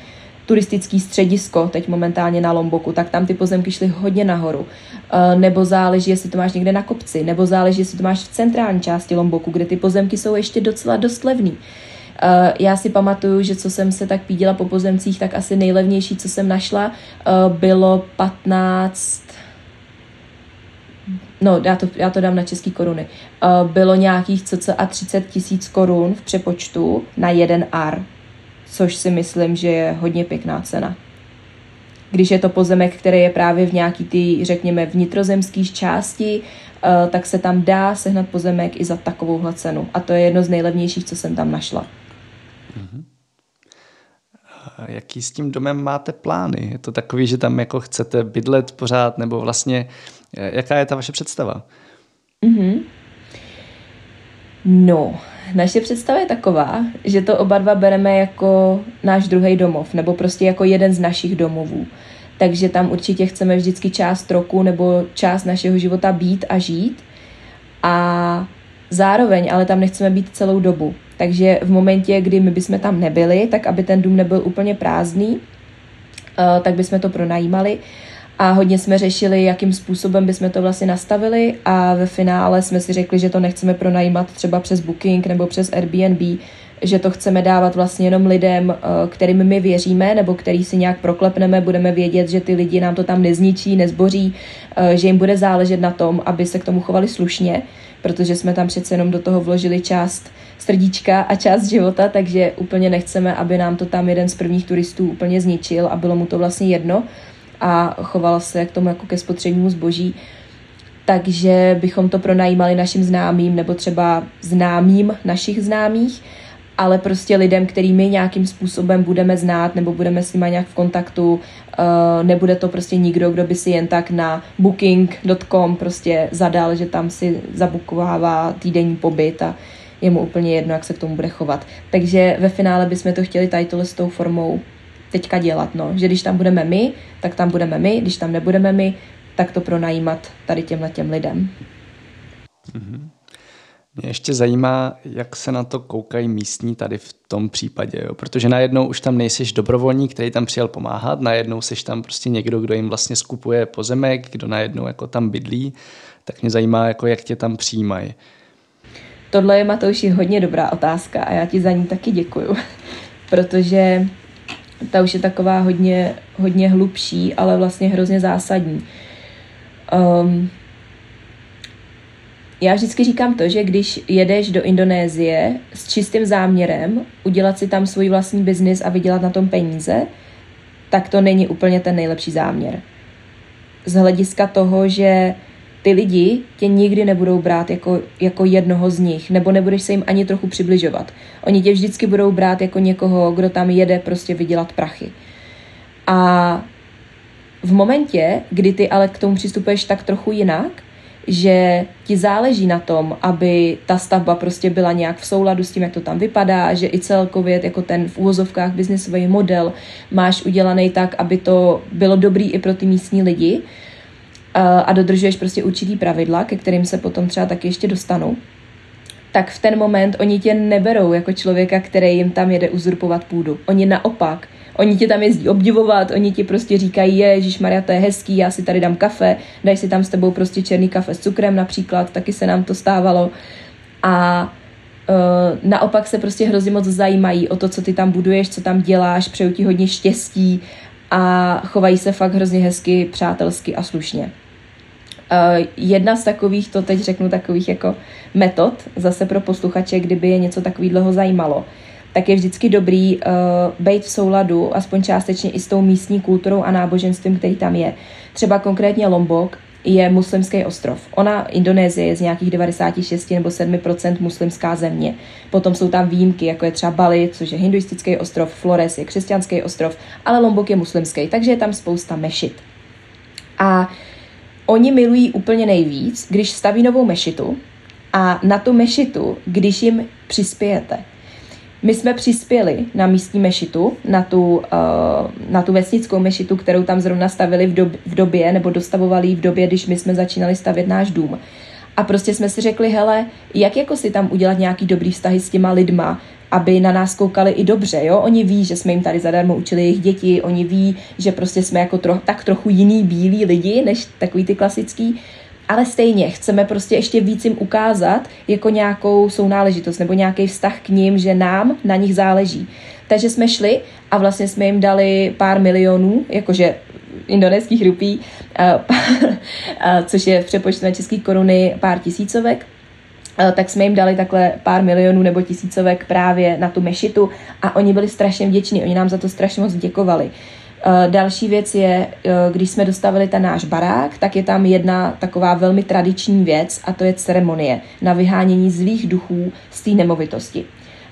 turistický středisko, teď momentálně na Lomboku, tak tam ty pozemky šly hodně nahoru. Eh, nebo záleží, jestli to máš někde na kopci, nebo záleží, jestli to máš v centrální části Lomboku, kde ty pozemky jsou ještě docela dost levný. Uh, já si pamatuju, že co jsem se tak pídila po pozemcích, tak asi nejlevnější, co jsem našla, uh, bylo 15 no já to, já to dám na české koruny, bylo nějakých cca 30 tisíc korun v přepočtu na jeden ar což si myslím, že je hodně pěkná cena. Když je to pozemek, který je právě v nějaký ty, řekněme, vnitrozemské části, eh, tak se tam dá sehnat pozemek i za takovouhle cenu. A to je jedno z nejlevnějších, co jsem tam našla. Mm-hmm. Jaký s tím domem máte plány? Je to takový, že tam jako chcete bydlet pořád, nebo vlastně eh, jaká je ta vaše představa? Mm-hmm. No, naše představa je taková, že to oba dva bereme jako náš druhý domov, nebo prostě jako jeden z našich domovů. Takže tam určitě chceme vždycky část roku nebo část našeho života být a žít. A zároveň ale tam nechceme být celou dobu. Takže v momentě, kdy my bychom tam nebyli, tak aby ten dům nebyl úplně prázdný, eh, tak bychom to pronajímali a hodně jsme řešili, jakým způsobem bychom to vlastně nastavili a ve finále jsme si řekli, že to nechceme pronajímat třeba přes Booking nebo přes Airbnb, že to chceme dávat vlastně jenom lidem, eh, kterým my věříme, nebo který si nějak proklepneme, budeme vědět, že ty lidi nám to tam nezničí, nezboří, eh, že jim bude záležet na tom, aby se k tomu chovali slušně, protože jsme tam přece jenom do toho vložili část srdíčka a část života, takže úplně nechceme, aby nám to tam jeden z prvních turistů úplně zničil a bylo mu to vlastně jedno a chovala se k tomu jako ke spotřebnímu zboží. Takže bychom to pronajímali našim známým nebo třeba známým našich známých, ale prostě lidem, který my nějakým způsobem budeme znát nebo budeme s nimi nějak v kontaktu, uh, nebude to prostě nikdo, kdo by si jen tak na booking.com prostě zadal, že tam si zabukovává týdenní pobyt a je mu úplně jedno, jak se k tomu bude chovat. Takže ve finále bychom to chtěli tady s tou formou teďka dělat, no. Že když tam budeme my, tak tam budeme my, když tam nebudeme my, tak to pronajímat tady těmhle těm lidem. Mm-hmm. Mě ještě zajímá, jak se na to koukají místní tady v tom případě, jo? protože najednou už tam nejsiš dobrovolník, který tam přijel pomáhat, najednou seš tam prostě někdo, kdo jim vlastně skupuje pozemek, kdo najednou jako tam bydlí, tak mě zajímá, jako jak tě tam přijímají. Tohle je, Matouši, hodně dobrá otázka a já ti za ní taky děkuju, [laughs] protože ta už je taková hodně, hodně hlubší, ale vlastně hrozně zásadní. Um, já vždycky říkám to, že když jedeš do Indonésie s čistým záměrem udělat si tam svůj vlastní biznis a vydělat na tom peníze, tak to není úplně ten nejlepší záměr. Z hlediska toho, že ty lidi tě nikdy nebudou brát jako, jako jednoho z nich, nebo nebudeš se jim ani trochu přibližovat. Oni tě vždycky budou brát jako někoho, kdo tam jede prostě vydělat prachy. A v momentě, kdy ty ale k tomu přistupuješ tak trochu jinak, že ti záleží na tom, aby ta stavba prostě byla nějak v souladu s tím, jak to tam vypadá, že i celkově jako ten v úvozovkách biznesový model máš udělaný tak, aby to bylo dobrý i pro ty místní lidi a dodržuješ prostě určitý pravidla, ke kterým se potom třeba taky ještě dostanu, tak v ten moment oni tě neberou jako člověka, který jim tam jede uzurpovat půdu. Oni naopak Oni tě tam jezdí obdivovat, oni ti prostě říkají, je, Maria, to je hezký, já si tady dám kafe, daj si tam s tebou prostě černý kafe s cukrem například, taky se nám to stávalo. A uh, naopak se prostě hrozně moc zajímají o to, co ty tam buduješ, co tam děláš, přeju ti hodně štěstí a chovají se fakt hrozně hezky, přátelsky a slušně. Uh, jedna z takových, to teď řeknu, takových jako metod, zase pro posluchače, kdyby je něco takového zajímalo, tak je vždycky dobrý uh, být v souladu, aspoň částečně i s tou místní kulturou a náboženstvím, který tam je. Třeba konkrétně Lombok je muslimský ostrov. Ona, Indonésie, je z nějakých 96 nebo 7% muslimská země. Potom jsou tam výjimky, jako je třeba Bali, což je hinduistický ostrov, Flores je křesťanský ostrov, ale Lombok je muslimský, takže je tam spousta mešit. A oni milují úplně nejvíc, když staví novou mešitu a na tu mešitu, když jim přispějete. My jsme přispěli na místní mešitu, na tu, uh, na tu vesnickou mešitu, kterou tam zrovna stavili v, dob, v době, nebo dostavovali v době, když my jsme začínali stavět náš dům. A prostě jsme si řekli, hele, jak jako si tam udělat nějaký dobrý vztahy s těma lidma, aby na nás koukali i dobře, jo? Oni ví, že jsme jim tady zadarmo učili jejich děti, oni ví, že prostě jsme jako tro, tak trochu jiný bílí lidi, než takový ty klasický ale stejně chceme prostě ještě víc jim ukázat jako nějakou sounáležitost nebo nějaký vztah k ním, že nám na nich záleží. Takže jsme šli a vlastně jsme jim dali pár milionů, jakože indonéských rupí, [laughs] což je v přepočtu na české koruny pár tisícovek, tak jsme jim dali takhle pár milionů nebo tisícovek právě na tu mešitu a oni byli strašně vděční, oni nám za to strašně moc děkovali. Eh, další věc je, eh, když jsme dostavili ten náš barák, tak je tam jedna taková velmi tradiční věc a to je ceremonie na vyhánění zlých duchů z té nemovitosti.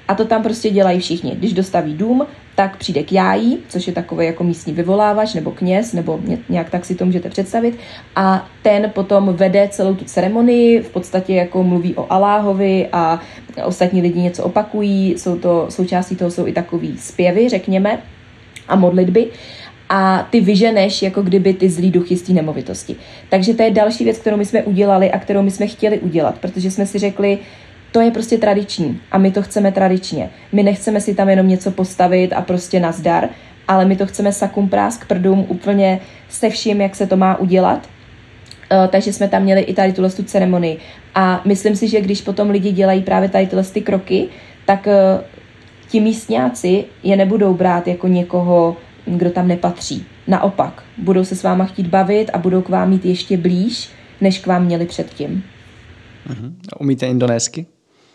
A to tam prostě dělají všichni. Když dostaví dům, tak přijde k jájí, což je takový jako místní vyvolávač nebo kněz, nebo nějak tak si to můžete představit. A ten potom vede celou tu ceremonii, v podstatě jako mluví o Aláhovi a ostatní lidi něco opakují. Jsou to, součástí toho jsou i takový zpěvy, řekněme, a modlitby a ty vyženeš jako kdyby ty zlý duchy z té nemovitosti. Takže to je další věc, kterou my jsme udělali a kterou my jsme chtěli udělat, protože jsme si řekli, to je prostě tradiční a my to chceme tradičně. My nechceme si tam jenom něco postavit a prostě nazdar, ale my to chceme sakum prásk prdům úplně se vším, jak se to má udělat. Uh, takže jsme tam měli i tady tuhle tu ceremonii. A myslím si, že když potom lidi dělají právě tady tyhle ty kroky, tak uh, ti místňáci je nebudou brát jako někoho, kdo tam nepatří. Naopak, budou se s váma chtít bavit a budou k vám mít ještě blíž, než k vám měli předtím. Uh-huh. Umíte indonésky?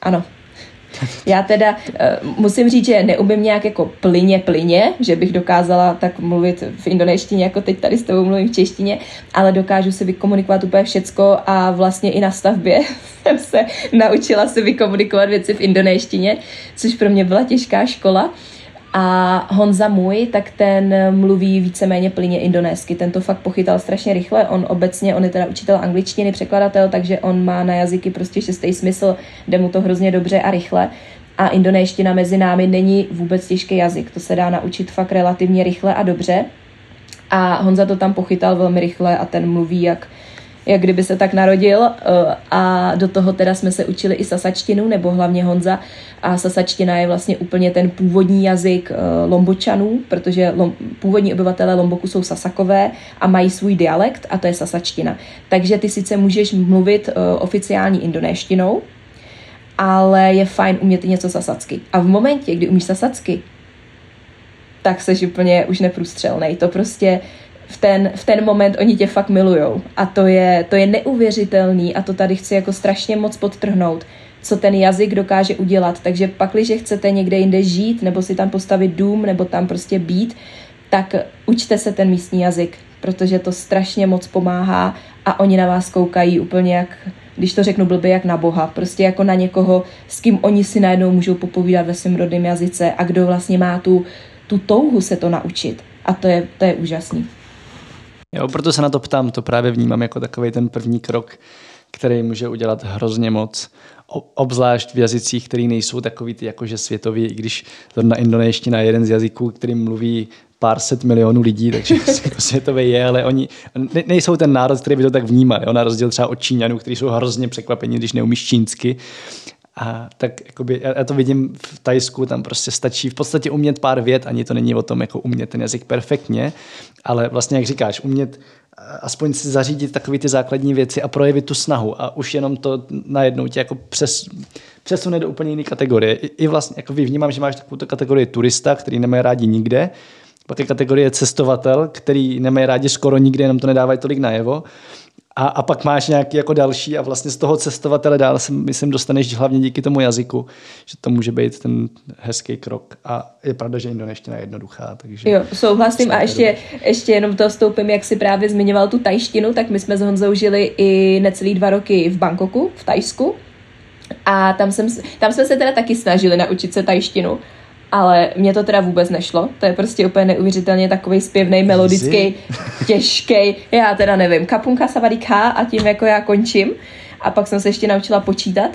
Ano. Já teda uh, musím říct, že neumím nějak jako plyně, plyně, že bych dokázala tak mluvit v indonéštině, jako teď tady s tebou mluvím v češtině, ale dokážu si vykomunikovat úplně všecko a vlastně i na stavbě [laughs] jsem se naučila se vykomunikovat věci v indonéštině, což pro mě byla těžká škola. A Honza můj, tak ten mluví víceméně plyně indonésky. Ten to fakt pochytal strašně rychle. On obecně, on je teda učitel angličtiny, překladatel, takže on má na jazyky prostě šestý smysl, jde mu to hrozně dobře a rychle. A indonéština mezi námi není vůbec těžký jazyk. To se dá naučit fakt relativně rychle a dobře. A Honza to tam pochytal velmi rychle a ten mluví jak jak kdyby se tak narodil eh, a do toho teda jsme se učili i sasačtinu, nebo hlavně Honza a sasačtina je vlastně úplně ten původní jazyk eh, lombočanů, protože lom, původní obyvatelé Lomboku jsou sasakové a mají svůj dialekt a to je sasačtina. Takže ty sice můžeš mluvit eh, oficiální indonéštinou, ale je fajn umět něco sasacky. A v momentě, kdy umíš sasacky, tak seš úplně už neprůstřelnej. To prostě v ten, v ten moment oni tě fakt milujou. A to je, to je neuvěřitelný a to tady chci jako strašně moc podtrhnout, co ten jazyk dokáže udělat. Takže pak, když chcete někde jinde žít, nebo si tam postavit dům, nebo tam prostě být, tak učte se ten místní jazyk, protože to strašně moc pomáhá a oni na vás koukají úplně jak, když to řeknu blbě, jak na Boha. Prostě jako na někoho, s kým oni si najednou můžou popovídat ve svém rodném jazyce a kdo vlastně má tu, tu touhu se to naučit. A to je, to je úžasný. Jo, proto se na to ptám, to právě vnímám jako takový ten první krok, který může udělat hrozně moc, obzvlášť v jazycích, který nejsou takový ty jakože světový, i když na indonéština je jeden z jazyků, kterým mluví pár set milionů lidí, takže [laughs] jako světový je, ale oni ne, nejsou ten národ, který by to tak vnímal. Jo? Na rozdíl třeba od Číňanů, kteří jsou hrozně překvapení, když neumíš čínsky. A tak jakoby, já to vidím v Tajsku, tam prostě stačí v podstatě umět pár vět, ani to není o tom jako umět ten jazyk perfektně, ale vlastně, jak říkáš, umět eh, aspoň si zařídit takové ty základní věci a projevit tu snahu a už jenom to najednou tě jako přes, přesune do úplně jiné kategorie. I, I vlastně jako vnímám, že máš takovou kategorii turista, který nemají rádi nikde, pak je kategorie cestovatel, který nemají rádi skoro nikde, jenom to nedávají tolik najevo. A, a pak máš nějaký jako další a vlastně z toho cestovatele dál se, myslím, dostaneš hlavně díky tomu jazyku, že to může být ten hezký krok. A je pravda, že indoneština je jednoduchá. Takže jo, souhlasím a ještě, ještě jenom to vstoupím, jak si právě zmiňoval tu tajštinu, tak my jsme s Honzou žili i necelý dva roky v Bangkoku, v Tajsku. A tam, jsem, tam jsme se teda taky snažili naučit se tajštinu ale mě to teda vůbec nešlo. To je prostě úplně neuvěřitelně takový zpěvný, melodický, těžký. Já teda nevím, kapunka savadika a tím jako já končím. A pak jsem se ještě naučila počítat.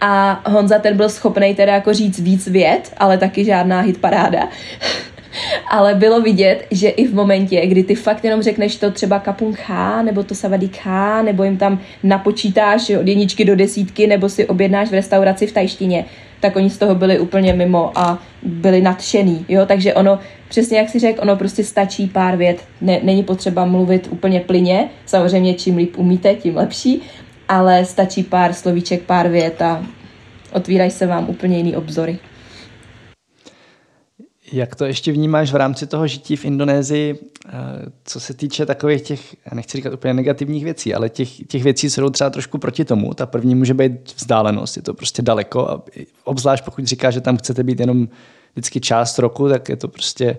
A Honza ten byl schopný teda jako říct víc vět, ale taky žádná hitparáda. [laughs] ale bylo vidět, že i v momentě, kdy ty fakt jenom řekneš to třeba kapunka, nebo to savadika, nebo jim tam napočítáš od jedničky do desítky, nebo si objednáš v restauraci v tajštině, tak oni z toho byli úplně mimo a byli nadšený, jo, takže ono, přesně jak si řekl, ono prostě stačí pár vět, ne, není potřeba mluvit úplně plyně, samozřejmě čím líp umíte, tím lepší, ale stačí pár slovíček, pár vět a otvírají se vám úplně jiný obzory. Jak to ještě vnímáš v rámci toho žití v Indonésii, eh, co se týče takových těch, nechci říkat úplně negativních věcí, ale těch, těch věcí jsou třeba trošku proti tomu. Ta první může být vzdálenost, je to prostě daleko. A obzvlášť pokud říká, že tam chcete být jenom vždycky část roku, tak je to prostě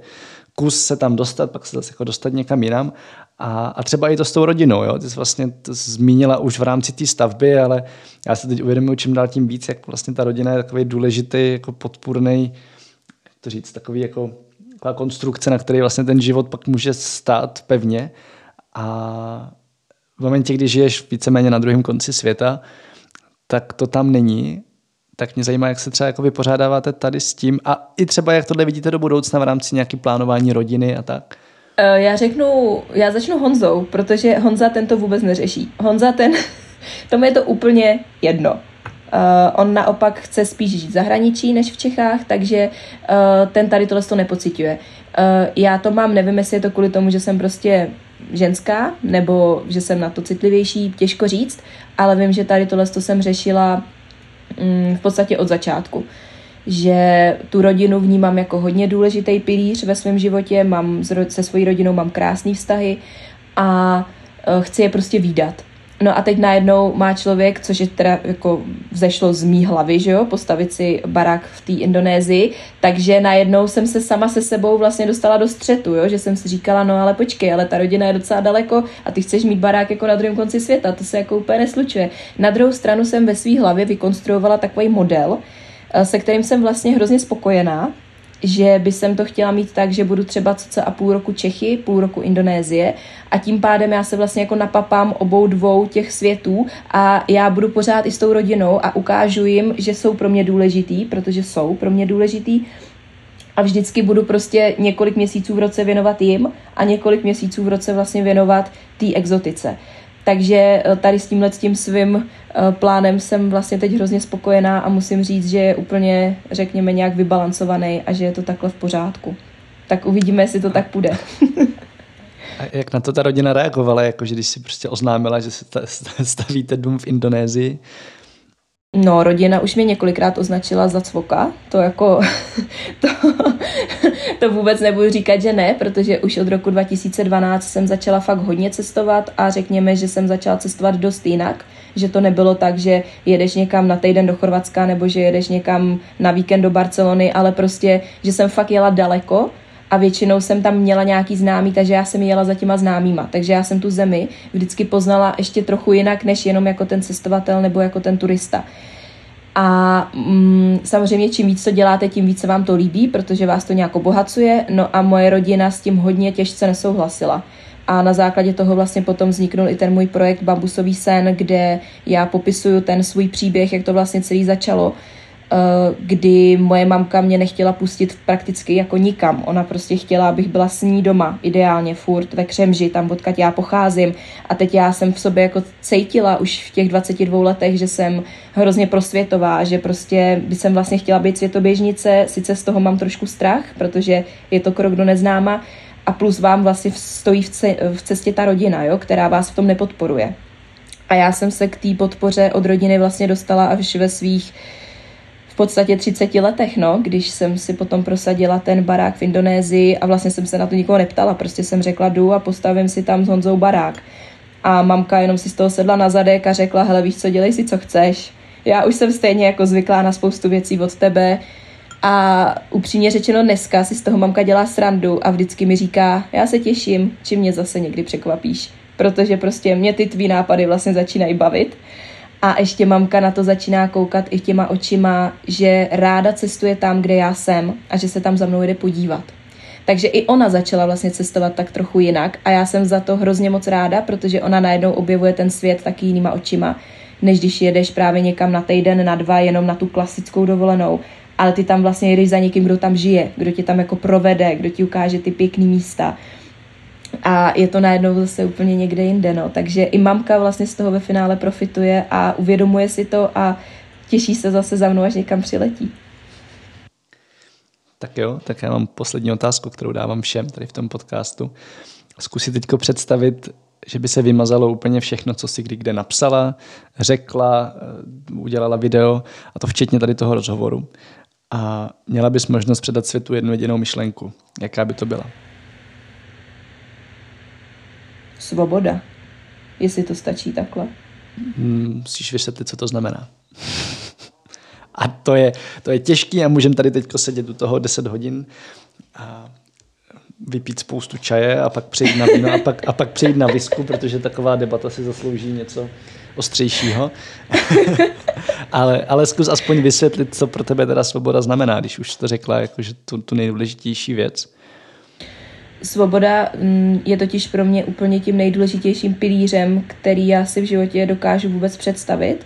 kus se tam dostat, pak se zase jako dostat někam jinam. A, a třeba i to s tou rodinou. Jo? Ty jsi vlastně to zmínila už v rámci té stavby, ale já se teď uvědomuji čím dál tím víc, jak vlastně ta rodina je takový důležitý, jako podpůrný to říct, takový jako taková konstrukce, na které vlastně ten život pak může stát pevně a v momentě, kdy žiješ víceméně na druhém konci světa, tak to tam není. Tak mě zajímá, jak se třeba jako vypořádáváte tady s tím a i třeba jak tohle vidíte do budoucna v rámci nějaký plánování rodiny a tak. Eh, já řeknu, já začnu Honzou, protože Honza ten to vůbec neřeší. Honza ten, [laughs] tomu je to úplně jedno. Uh, on naopak chce spíš žít v zahraničí než v Čechách, takže uh, ten tady tohle to nepocituje. Uh, já to mám, nevím, jestli je to kvůli tomu, že jsem prostě ženská, nebo že jsem na to citlivější, těžko říct, ale vím, že tady tohle to jsem řešila um, v podstatě od začátku. Že tu rodinu vnímám jako hodně důležitý pilíř ve svém životě, mám se svojí rodinou mám krásné vztahy a chci je prostě výdat No a teď najednou má člověk, což je teda jako vzešlo z mý hlavy, že jo, postavit si barák v té Indonésii, takže najednou jsem se sama se sebou vlastně dostala do střetu, jo, že jsem si říkala, no ale počkej, ale ta rodina je docela daleko a ty chceš mít barák jako na druhém konci světa, to se jako úplně neslučuje. Na druhou stranu jsem ve své hlavě vykonstruovala takový model, eh, se kterým jsem vlastně hrozně spokojená, že by jsem to chtěla mít tak, že budu třeba co a půl roku Čechy, půl roku Indonésie a tím pádem já se vlastně jako napapám obou dvou těch světů a já budu pořád i s tou rodinou a ukážu jim, že jsou pro mě důležitý, protože jsou pro mě důležitý a vždycky budu prostě několik měsíců v roce věnovat jim a několik měsíců v roce vlastně věnovat té exotice. Takže eh, tady s tímhle s tím svým eh, plánem jsem vlastně teď hrozně spokojená a musím říct, že je úplně, řekněme, nějak vybalancovaný a že je to takhle v pořádku. Tak uvidíme, jestli to tak půjde. [laughs] A jak na to ta rodina reagovala, jakože když si prostě oznámila, že se [laughs] stavíte dům v Indonésii? No, rodina už mě několikrát označila za cvoka, to jako, [laughs] to, [laughs] to vůbec nebudu říkat, že ne, protože už od roku 2012 jsem začala fakt hodně cestovat a řekněme, že jsem začala cestovat dost jinak, že to nebylo tak, že jedeš někam na týden do Chorvatska nebo že jedeš někam na víkend do Barcelony, ale prostě, že jsem fakt jela daleko a většinou jsem tam měla nějaký známý, takže já jsem jela za těma známýma. Takže já jsem tu zemi vždycky poznala ještě trochu jinak, než jenom jako ten cestovatel nebo jako ten turista. A mm, samozřejmě čím víc to děláte, tím více vám to líbí, protože vás to nějak obohacuje. No a moje rodina s tím hodně těžce nesouhlasila. A na základě toho vlastně potom vzniknul i ten můj projekt Bambusový sen, kde já popisuju ten svůj příběh, jak to vlastně celý začalo kdy moje mamka mě nechtěla pustit prakticky jako nikam. Ona prostě chtěla, abych byla s ní doma, ideálně furt ve Křemži, tam odkud já pocházím. A teď já jsem v sobě jako cítila už v těch 22 letech, že jsem hrozně prosvětová, že prostě by jsem vlastně chtěla být světoběžnice, sice z toho mám trošku strach, protože je to krok do neznáma, a plus vám vlastně stojí v, cestě ta rodina, jo, která vás v tom nepodporuje. A já jsem se k té podpoře od rodiny vlastně dostala až ve svých v podstatě 30 letech, no, když jsem si potom prosadila ten barák v Indonésii a vlastně jsem se na to nikoho neptala, prostě jsem řekla jdu a postavím si tam s Honzou barák. A mamka jenom si z toho sedla na zadek a řekla, hele víš co, dělej si co chceš. Já už jsem stejně jako zvyklá na spoustu věcí od tebe a upřímně řečeno dneska si z toho mamka dělá srandu a vždycky mi říká, já se těším, čím mě zase někdy překvapíš, protože prostě mě ty tvý nápady vlastně začínají bavit a ještě mamka na to začíná koukat i těma očima, že ráda cestuje tam, kde já jsem a že se tam za mnou jde podívat. Takže i ona začala vlastně cestovat tak trochu jinak a já jsem za to hrozně moc ráda, protože ona najednou objevuje ten svět taky jinýma očima, než když jedeš právě někam na týden, na dva, jenom na tu klasickou dovolenou. Ale ty tam vlastně jdeš za někým, kdo tam žije, kdo tě tam jako provede, kdo ti ukáže ty pěkné místa a je to najednou zase úplně někde jinde. No. Takže i mamka vlastně z toho ve finále profituje a uvědomuje si to a těší se zase za mnou, až někam přiletí. Tak jo, tak já mám poslední otázku, kterou dávám všem tady v tom podcastu. Zkusit teď představit, že by se vymazalo úplně všechno, co si kdy kde napsala, řekla, eh, udělala video, a to včetně tady toho rozhovoru. A měla bys možnost předat světu jednu jedinou myšlenku. Jaká by to byla? Svoboda. Jestli to stačí takhle. Hmm, musíš vysvětlit, co to znamená. [laughs] a to je, to je těžký a můžeme tady teď sedět u toho 10 hodin a vypít spoustu čaje a pak přejít na víno a pak, a pak přejít na visku, protože taková debata si zaslouží něco ostřejšího. [laughs] ale, ale zkus aspoň vysvětlit, co pro tebe teda svoboda znamená, když už to řekla jakože tu, tu nejdůležitější věc. Svoboda mm, je totiž pro mě úplně tím nejdůležitějším pilířem, který já si v životě dokážu vůbec představit.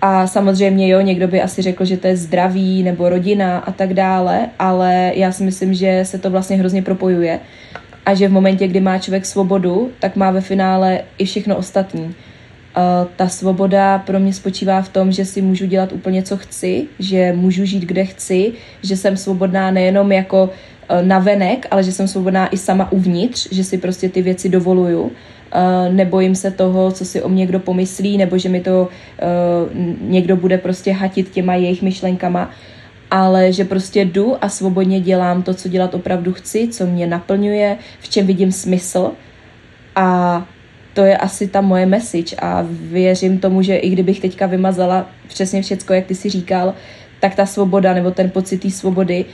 A samozřejmě jo, někdo by asi řekl, že to je zdraví nebo rodina a tak dále, ale já si myslím, že se to vlastně hrozně propojuje a že v momentě, kdy má člověk svobodu, tak má ve finále i všechno ostatní. Uh, ta svoboda pro mě spočívá v tom, že si můžu dělat úplně co chci, že můžu žít kde chci, že jsem svobodná nejenom jako Eh, na venek, ale že jsem svobodná i sama uvnitř, že si prostě ty věci dovoluju. Uh, nebojím se toho, co si o mě kdo pomyslí, nebo že mi to uh, někdo bude prostě hatit těma jejich myšlenkama, ale že prostě jdu a svobodně dělám to, co dělat opravdu chci, co mě naplňuje, v čem vidím smysl a to je asi ta moje message a věřím tomu, že i kdybych teďka vymazala přesně všecko, jak ty si říkal, tak ta svoboda nebo ten pocit té svobody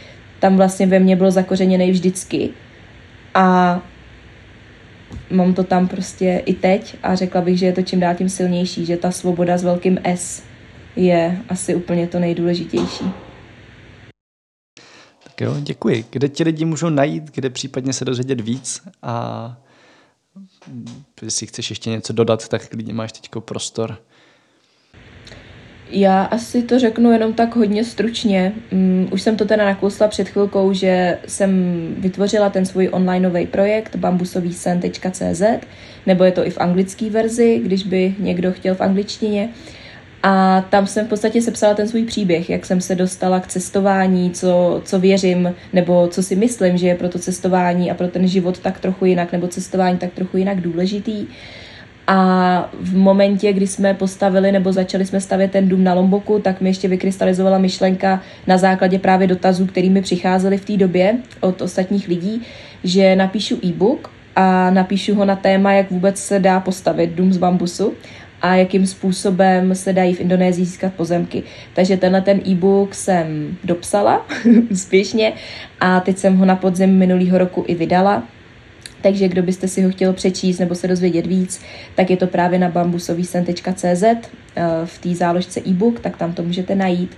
tam vlastně ve mně byl zakořeněný vždycky. A mám to tam prostě i teď a řekla bych, že je to čím dál tím silnější, že ta svoboda s velkým S je asi úplně to nejdůležitější. Tak jo, děkuji. Kde ti lidi můžou najít, kde případně se dozvědět víc a jestli chceš ještě něco dodat, tak klidně máš teď prostor. Já asi to řeknu jenom tak hodně stručně. Um, už jsem to teda nakousla před chvilkou, že jsem vytvořila ten svůj onlineový projekt bambusovýsen.cz, nebo je to i v anglické verzi, když by někdo chtěl v angličtině. A tam jsem v podstatě sepsala ten svůj příběh, jak jsem se dostala k cestování, co, co věřím, nebo co si myslím, že je pro to cestování a pro ten život tak trochu jinak, nebo cestování tak trochu jinak důležitý. A v momentě, kdy jsme postavili nebo začali jsme stavět ten dům na Lomboku, tak mi ještě vykrystalizovala myšlenka na základě právě dotazů, kterými přicházely v té době od ostatních lidí, že napíšu e-book a napíšu ho na téma, jak vůbec se dá postavit dům z bambusu a jakým způsobem se dají v Indonésii získat pozemky. Takže tenhle ten e-book jsem dopsala [laughs] úspěšně a teď jsem ho na podzim minulého roku i vydala. Takže kdo byste si ho chtěl přečíst nebo se dozvědět víc, tak je to právě na bambusovýsen.cz eh, v té záložce e-book, tak tam to můžete najít.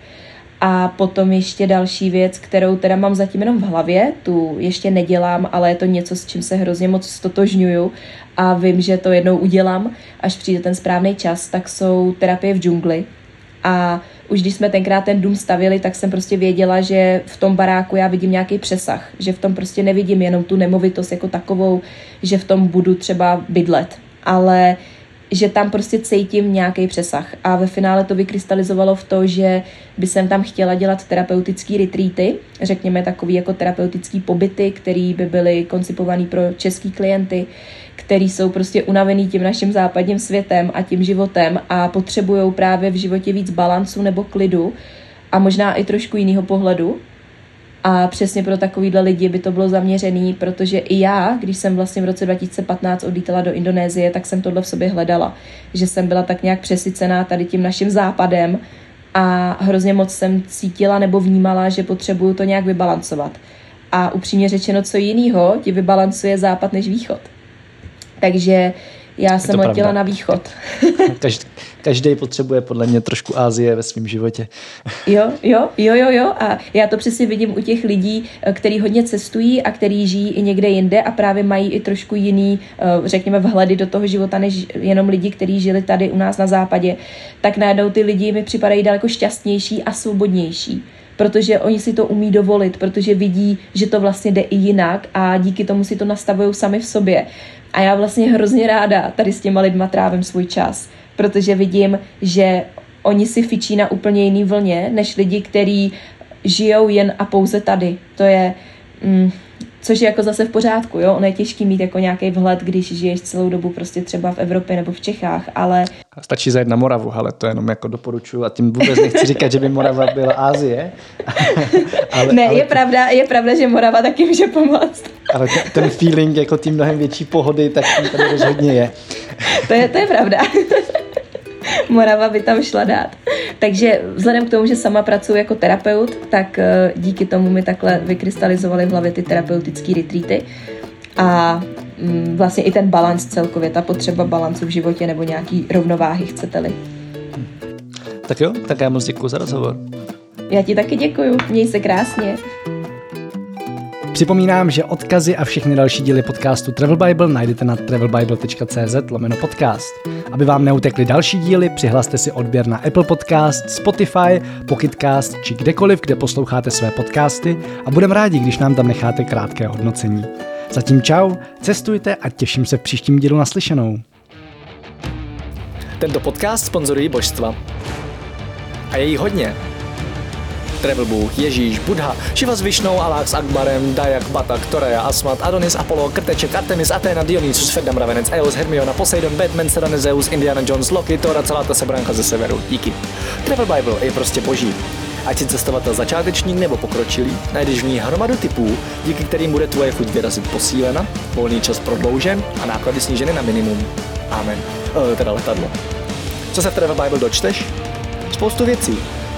A potom ještě další věc, kterou teda mám zatím jenom v hlavě, tu ještě nedělám, ale je to něco, s čím se hrozně moc stotožňuju a vím, že to jednou udělám, až přijde ten správný čas, tak jsou terapie v džungli. A už když jsme tenkrát ten dům stavili, tak jsem prostě věděla, že v tom baráku já vidím nějaký přesah, že v tom prostě nevidím jenom tu nemovitost jako takovou, že v tom budu třeba bydlet, ale že tam prostě cítím nějaký přesah. A ve finále to vykrystalizovalo v to, že by jsem tam chtěla dělat terapeutické retreaty, řekněme takový jako terapeutický pobyty, které by byly koncipované pro český klienty, který jsou prostě unavený tím naším západním světem a tím životem a potřebují právě v životě víc balancu nebo klidu a možná i trošku jiného pohledu. A přesně pro takovýhle lidi by to bylo zaměřený, protože i já, když jsem vlastně v roce 2015 odlítala do Indonésie, tak jsem tohle v sobě hledala. Že jsem byla tak nějak přesycená tady tím naším západem a hrozně moc jsem cítila nebo vnímala, že potřebuju to nějak vybalancovat. A upřímně řečeno, co jiného ti vybalancuje západ než východ. Takže já jsem letěla pravda. na východ. [laughs] Každý, každý potřebuje podle mě trošku Ázie ve svém životě. [laughs] jo, jo, jo, jo, jo. A já to přesně vidím u těch lidí, eh, kteří hodně cestují a kteří žijí i někde jinde a právě mají i trošku jiný, eh, řekněme, vhledy do toho života, než jenom lidi, kteří žili tady u nás na západě. Tak najednou ty lidi mi připadají daleko šťastnější a svobodnější protože oni si to umí dovolit, protože vidí, že to vlastně jde i jinak a díky tomu si to nastavují sami v sobě. A já vlastně hrozně ráda tady s těma lidma trávím svůj čas, protože vidím, že oni si fičí na úplně jiný vlně, než lidi, kteří žijou jen a pouze tady. To je, mm, což je jako zase v pořádku, jo, ono je těžký mít jako nějaký vhled, když žiješ celou dobu prostě třeba v Evropě nebo v Čechách, ale... Stačí zajet na Moravu, ale to jenom jako doporučuji a tím vůbec nechci říkat, že by Morava byla Ázie. [laughs] ale, ne, ale je, to... pravda, je pravda, že Morava taky může pomoct. ale ten, feeling jako tím mnohem větší pohody, tak tady rozhodně je. to je, to je pravda. [laughs] Morava by tam šla dát. Takže vzhledem k tomu, že sama pracuji jako terapeut, tak eh, díky tomu mi takhle vykrystalizovaly v hlavě ty terapeutické retreaty. A mm, vlastně i ten balans celkově, ta potřeba balancu v životě nebo nějaký rovnováhy, chcete-li. Tak jo, tak já moc děkuji za rozhovor. Já ti taky děkuji, měj se krásně. Připomínám, že odkazy a všechny další díly podcastu Travel Bible najdete na travelbible.cz lomeno podcast. Aby vám neutekly další díly, přihlaste si odběr na Apple Podcast, Spotify, Pocketcast či kdekoliv, kde posloucháte své podcasty a budeme rádi, když nám tam necháte krátké hodnocení. Zatím čau, cestujte a těším se v příštím dílu naslyšenou. Tento podcast sponzorují božstva. A je jí hodně. Travel Bůh, Ježíš, Buddha, Shiva s Višnou, Alák s Akbarem, Dayak, Batak, Toreja, Asmat, Adonis, Apollo, Krteček, Artemis, Athena, Dionysus, Ferdam, Ravenec, Eos, Hermiona, Poseidon, Batman, Serena, Zeus, Indiana Jones, Loki, Thor celá ta sebranka ze severu. Díky. Travel Bible je prostě boží. Ať si cestovatel začátečník nebo pokročilý, najdeš v ní hromadu typů, díky kterým bude tvoje chuť vyrazit posílena, volný čas prodloužen a náklady sníženy na minimum. Amen. E, teda letadlo. Co se v Travel Bible dočteš? Spoustu věcí,